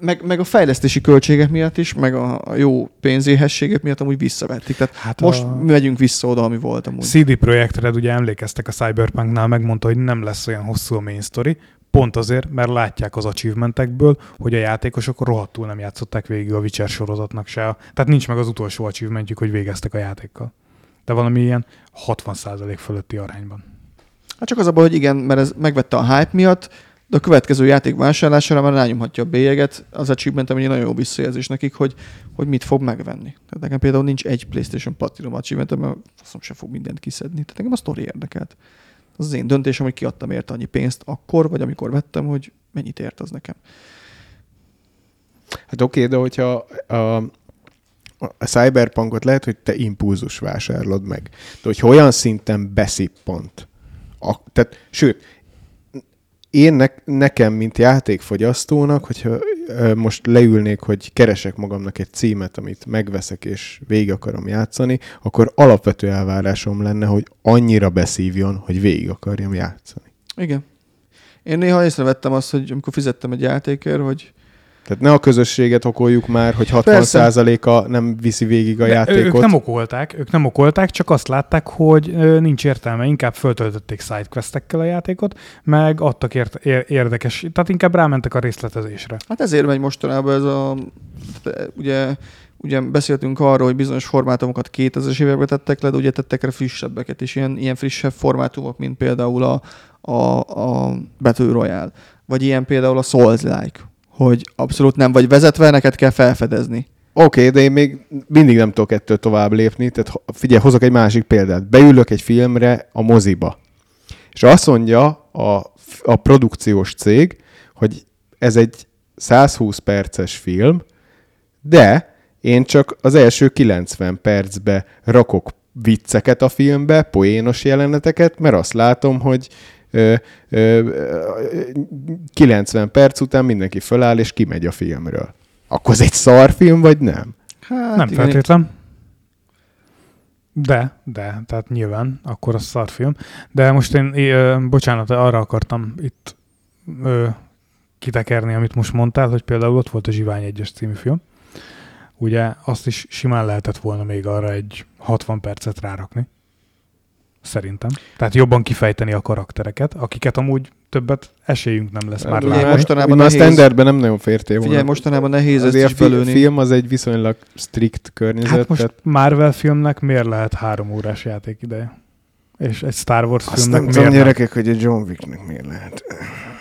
meg, meg a fejlesztési költségek miatt is, meg a, a jó pénzéhességek miatt amúgy visszavették. Tehát hát most a- megyünk vissza oda, ami volt amúgy. CD Projekt Red ugye emlékeztek a Cyberpunknál, megmondta, hogy nem lesz olyan hosszú a main story, pont azért, mert látják az achievementekből, hogy a játékosok rohadtul nem játszották végig a Witcher sorozatnak se. Tehát nincs meg az utolsó achievementjük, hogy végeztek a játékkal. De valami ilyen 60% fölötti arányban. Hát csak az a baj, hogy igen, mert ez megvette a hype miatt, de a következő játék vásárlására már rányomhatja a bélyeget, az achievement, ami egy nagyon jó visszajelzés nekik, hogy, hogy mit fog megvenni. Tehát nekem például nincs egy PlayStation Platinum achievement, mert faszom se fog mindent kiszedni. Tehát engem a sztori érdekelt. Az az én döntésem, hogy kiadtam érte annyi pénzt akkor, vagy amikor vettem, hogy mennyit ért az nekem. Hát oké, de hogyha a, a Cyberpunkot lehet, hogy te impulzus vásárlod meg. De hogyha olyan szinten beszippant, a, tehát, sőt, én ne, nekem, mint játékfogyasztónak, hogyha ö, most leülnék, hogy keresek magamnak egy címet, amit megveszek és végig akarom játszani, akkor alapvető elvárásom lenne, hogy annyira beszívjon, hogy végig akarjam játszani. Igen. Én néha észrevettem azt, hogy amikor fizettem egy játékért, hogy Tehát ne a közösséget okoljuk már, hogy Persze. 60%-a nem viszi végig a De játékot. Ők nem okolták, ők nem okolták, csak azt látták, hogy nincs értelme, inkább föltöltötték sidequestekkel a játékot, meg adtak ért- ér- érdekes, tehát inkább rámentek a részletezésre. Hát ezért megy mostanában ez a... Ugye, ugye beszéltünk arról, hogy bizonyos formátumokat 2000-es évekbe tettek le, de ugye tettek rá frissebbeket, és ilyen, ilyen frissebb formátumok, mint például a, a, a Battle Royale, vagy ilyen például a Souls-like, hogy abszolút nem vagy vezetve, neked kell felfedezni. Oké, okay, de én még mindig nem tudok ettől tovább lépni. Tehát figyelj, hozok egy másik példát. Beülök egy filmre a moziba, és azt mondja a, a produkciós cég, hogy ez egy 120 perces film, de én csak az első 90 percbe rakok vicceket a filmbe, poénos jeleneteket, mert azt látom, hogy 90 perc után mindenki föláll és kimegy a filmről. Akkor ez egy szarfilm, vagy nem? Hát nem igen, feltétlen. De, de, tehát nyilván, akkor az szarfilm. De most én, ö, bocsánat, arra akartam itt ö, kitekerni, amit most mondtál, hogy például ott volt a Zsivány 1-es című film. Ugye azt is simán lehetett volna még arra egy 60 percet rárakni. Szerintem. Tehát jobban kifejteni a karaktereket, akiket amúgy többet esélyünk nem lesz már látni. mostanában Ugye a nehéz- standardben nem nagyon fértél volna. Figyelj, mostanában nehéz ezt Azért is a belőni. film az egy viszonylag strikt környezet. Hát most tehát Marvel filmnek miért lehet három órás játékideje? És egy Star Wars azt filmnek nem miért, tudom, gyerekek, hogy a John Wicknek miért lehet.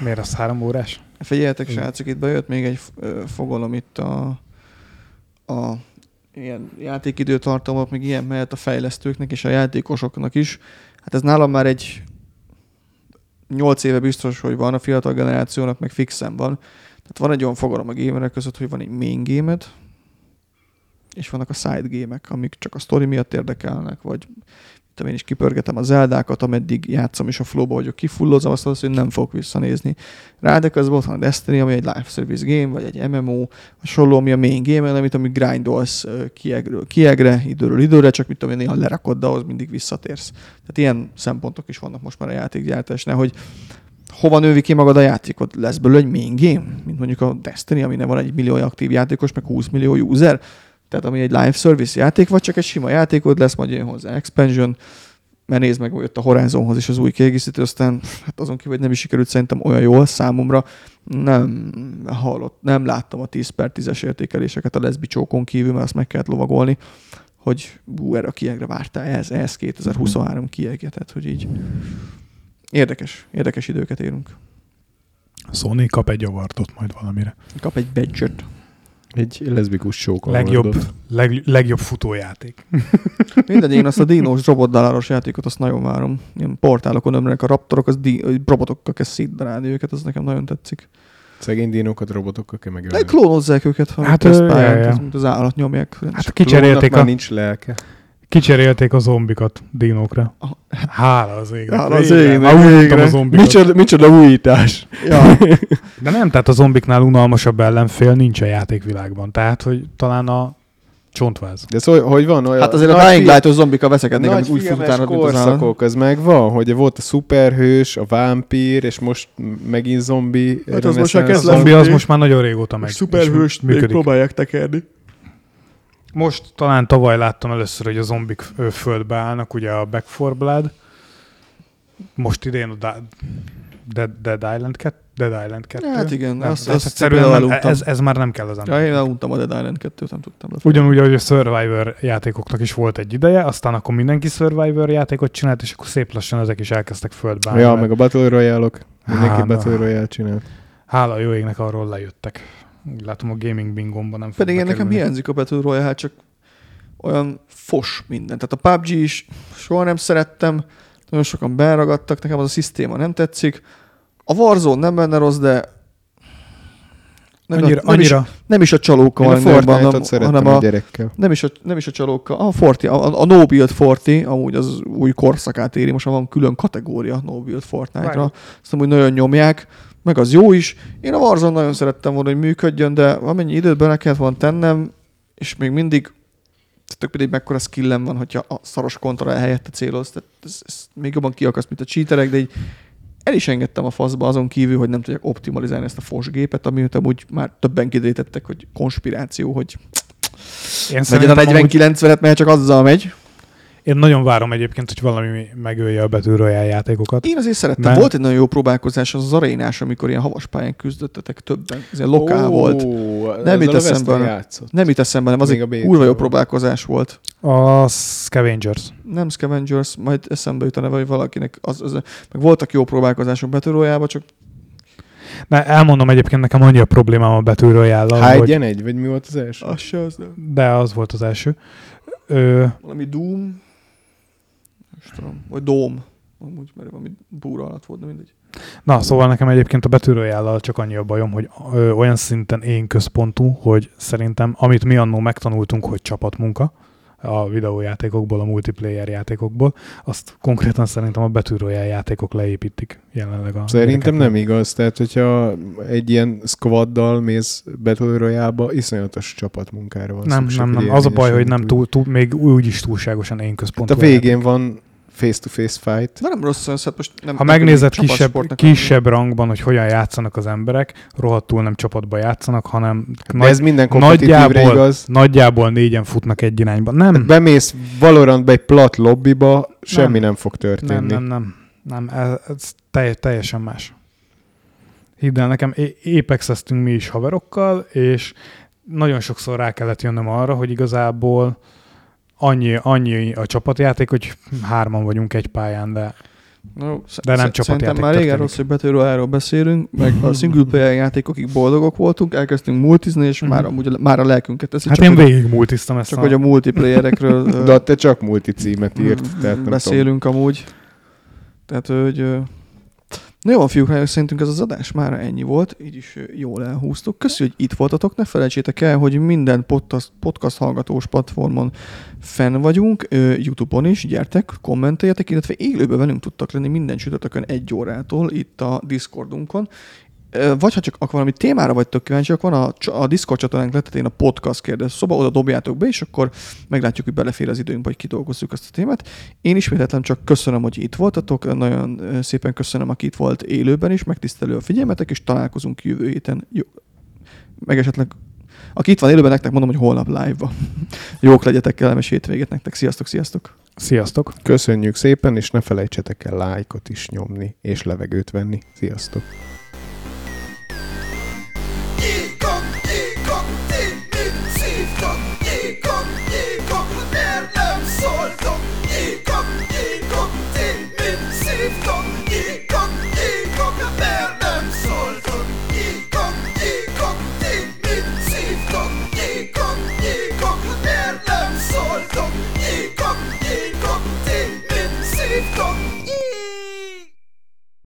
miért az három órás? Figyeljetek, srácok, itt bejött még egy fogalom itt a, a ilyen játékidőtartamok, meg ilyen mellett a fejlesztőknek és a játékosoknak is. Hát ez nálam már egy 8 éve biztos, hogy van a fiatal generációnak, meg fixen van. Tehát van egy olyan fogalom a gamerek között, hogy van egy main game és vannak a side gémek, amik csak a story miatt érdekelnek, vagy tudom én is kipörgetem a zeldákat, ameddig játszom, és a flowba vagyok kifullozom, azt az, hogy nem fogok visszanézni rá, de közben ott van a Destiny, ami egy live service game, vagy egy MMO, hasonló, ami a main game, amit, amit grindolsz kiegről kiegre, időről időre, csak mit tudom én, néha lerakod, de ahhoz mindig visszatérsz. Tehát ilyen szempontok is vannak most már a játékgyártásnál, hogy hova nővi ki magad a játékot? Lesz belőle egy main game, mint mondjuk a Destiny, aminek van egy millió aktív játékos, meg 20 millió user? Tehát ami egy live service játék, vagy csak egy sima játékod lesz, majd jön hozzá expansion, mert nézd meg, hogy jött a Horizonhoz is az új kiegészítő, aztán hát azon kívül, hogy nem is sikerült szerintem olyan jól számomra, nem hallott, nem láttam a 10 per 10-es értékeléseket a lesbi csókon kívül, mert azt meg kellett lovagolni, hogy ú, erre a kiegre vártál, ez, ez 2023 kiegje, tehát hogy így érdekes, érdekes időket élünk. Sony kap egy avartot majd valamire. Kap egy badge Egy leszbikus csókon. Legjobb, leg, legjobb futójáték. [LAUGHS] Mindegy, én azt a dinós robotdaláros játékot azt nagyon várom. Ilyen portálokon ömlenek a raptorok, az di- robotokkal kell szétdarálni őket, az nekem nagyon tetszik. Szegény dinókat robotokkal kell De megölni. klónozzák őket, ha Hát, ö, tesztpályán, ja, ja. az, mint az állat nyomják. Hát kicserélték a, nincs lelke. Kicserélték a zombikat dinókra. Hála az égnek. Hála az Végre. égnek, Már untam végre. a zombikat. Micsoda, micsoda újítás. Ja, [LAUGHS] De nem, tehát a zombiknál unalmasabb ellenfél nincs a játékvilágban. Tehát, hogy talán a csontváz. De szó, hogy van olyan... hát azért a Dying Light-os zombika veszekednék, Nagy amik úgy fut utána, mint az állat. korszakok, az megvan, hogy volt a szuperhős, a vámpír, és most megint zombi. Hát az most A zombi az most már nagyon régóta megy. és működik. próbálják tekerni. Most talán tavaly láttam először, hogy a zombik földbe állnak, ugye a Back 4 Blood. Most idén a Da- Dead, Dead Island 2. Dead Island 2. Hát igen, nem, azt- ez, azt egyszerűen nem, ez, ez, már nem kell az Ja, ember. én eluntam a Dead Island 2-t, nem tudtam. Ugyanúgy, ahogy a Survivor játékoknak is volt egy ideje, aztán akkor mindenki Survivor játékot csinált, és akkor szép lassan ezek is elkezdtek földbe Ja, mert meg a Battle Royale-ok. Mindenki Há, Battle. Royale csinál. Hála a jó égnek arról lejöttek. Látom a gaming bingomban nem Pedig én nekem bekerülni. hiányzik a Battle Royale, csak olyan fos minden. Tehát a PUBG is soha nem szerettem, nagyon sokan beragadtak, nekem az a szisztéma nem tetszik. A Warzone nem benne rossz, de nem, Annyira, nem, is, annyira, nem is a csalókkal a hanem, hanem a a, gyerekkel. nem is a, nem is a csalókkal, a, Forti, a, a No Build Forti, amúgy az új korszakát éri, most van külön kategória No Build Fortnite-ra, Vágok. azt amúgy nagyon nyomják, meg az jó is. Én a Warzone nagyon szerettem volna, hogy működjön, de amennyi időt bele kellett volna tennem, és még mindig tök mindegy, mekkora skillem van, hogyha a szaros kontroll helyette célozz, tehát ez, ez még jobban kiakaszt, mint a cheaterek, de így el is engedtem a faszba azon kívül, hogy nem tudják optimalizálni ezt a fos gépet, amit amúgy már többen kidrétettek, hogy konspiráció, hogy én legyen a szerintem amúgy- 49 velet, mert csak azzal megy. Én nagyon várom egyébként, hogy valami megölje a Battle Royale játékokat. Én azért szerettem. Mert- Volt egy nagyon jó próbálkozás az, az arénás, amikor ilyen havas pályán küzdöttetek többen. Ez ilyen lokál Ó, volt. Nem a eszembe. Nem jut eszembe, nem, az Még a egy kurva jó próbálkozás volt. A Scavengers. Nem Scavengers, majd eszembe jut a neve, hogy valakinek az, az, meg voltak jó próbálkozások Betűrójába, csak Ne, elmondom egyébként nekem annyi a problémám a Battle hogy, egy egy, vagy mi volt az első? az se az nem. de az volt az első. Ö, Valami Doom, nem tudom, vagy Dome. Amúgy, mert valami búra alatt volt, de mindegy. Na, szóval nekem egyébként a Royale-lal csak annyi a bajom, hogy ö, olyan szinten én központú, hogy szerintem, amit mi annó megtanultunk, hogy csapatmunka a videójátékokból, a multiplayer játékokból, azt konkrétan szerintem a Royale játékok leépítik jelenleg a Szerintem nem igaz. Tehát, hogyha egy ilyen squaddal mész Royale-ba, iszonyatos csapatmunkára van Nem, szükség, nem, nem. Az a baj, hogy nem túl. túl, még úgy is túlságosan én Hát központú. a végén van face-to-face fight. De nem rossz, szóval most nem Ha nem megnézed kisebb, kisebb rangban, hogy hogyan játszanak az emberek, rohadtul nem csapatba játszanak, hanem De ez minden nagyjából, igaz. nagyjából négyen futnak egy irányba. Nem, Tehát bemész Valorantba egy plat lobbyba, semmi nem, Nem. fog nem, történni. nem, nem, nem, ez, ez telj, teljesen más. Hidd el nekem, Apexeztünk mi is haverokkal, és nagyon sokszor rá kellett jönnöm arra, hogy igazából annyi, annyi a csapatjáték, hogy hárman vagyunk egy pályán, de No, De nem sz- Szerintem már régen rossz, hogy Betűről beszélünk, meg a single player játékokig boldogok voltunk, elkezdtünk multizni, és Mhm. már, amúgy, már a lelkünket teszi. hát csak én végig multiztam ezt csak a... hogy a multiplayerekről [LAUGHS] De te csak multi címet írt, tehát nem beszélünk amúgy. Tehát, hogy na jó, fiúk, rájön, szerintünk ez az adás már ennyi volt, így is jól elhúztuk. Köszönjük, hogy itt voltatok, ne felejtsétek el, hogy minden podcast, podcast hallgatós platformon fenn vagyunk, Youtube-on is, gyertek, kommenteljetek, illetve élőben velünk tudtak lenni minden csütörtökön egy órától itt a Discordunkon. Vagy ha csak akkor valami témára vagytok kíváncsiak, van a, a Discord csatornánk letetén a podcast kérdez szoba, oda dobjátok be, és akkor meglátjuk, hogy belefér az időnkbe, hogy kidolgozzuk ezt a témát. Én ismételtem csak köszönöm, hogy itt voltatok, nagyon szépen köszönöm, aki itt volt élőben is, megtisztelő a figyelmetek, és találkozunk jövő héten. Jó. Meg esetleg Aki itt van élőben, nektek mondom, hogy holnap live-ba. [LAUGHS] Jók legyetek, kellemes hétvégét nektek. Sziasztok, sziasztok! Sziasztok! Köszönjük szépen, és ne felejtsetek el lájkot is nyomni, és levegőt venni. Sziasztok!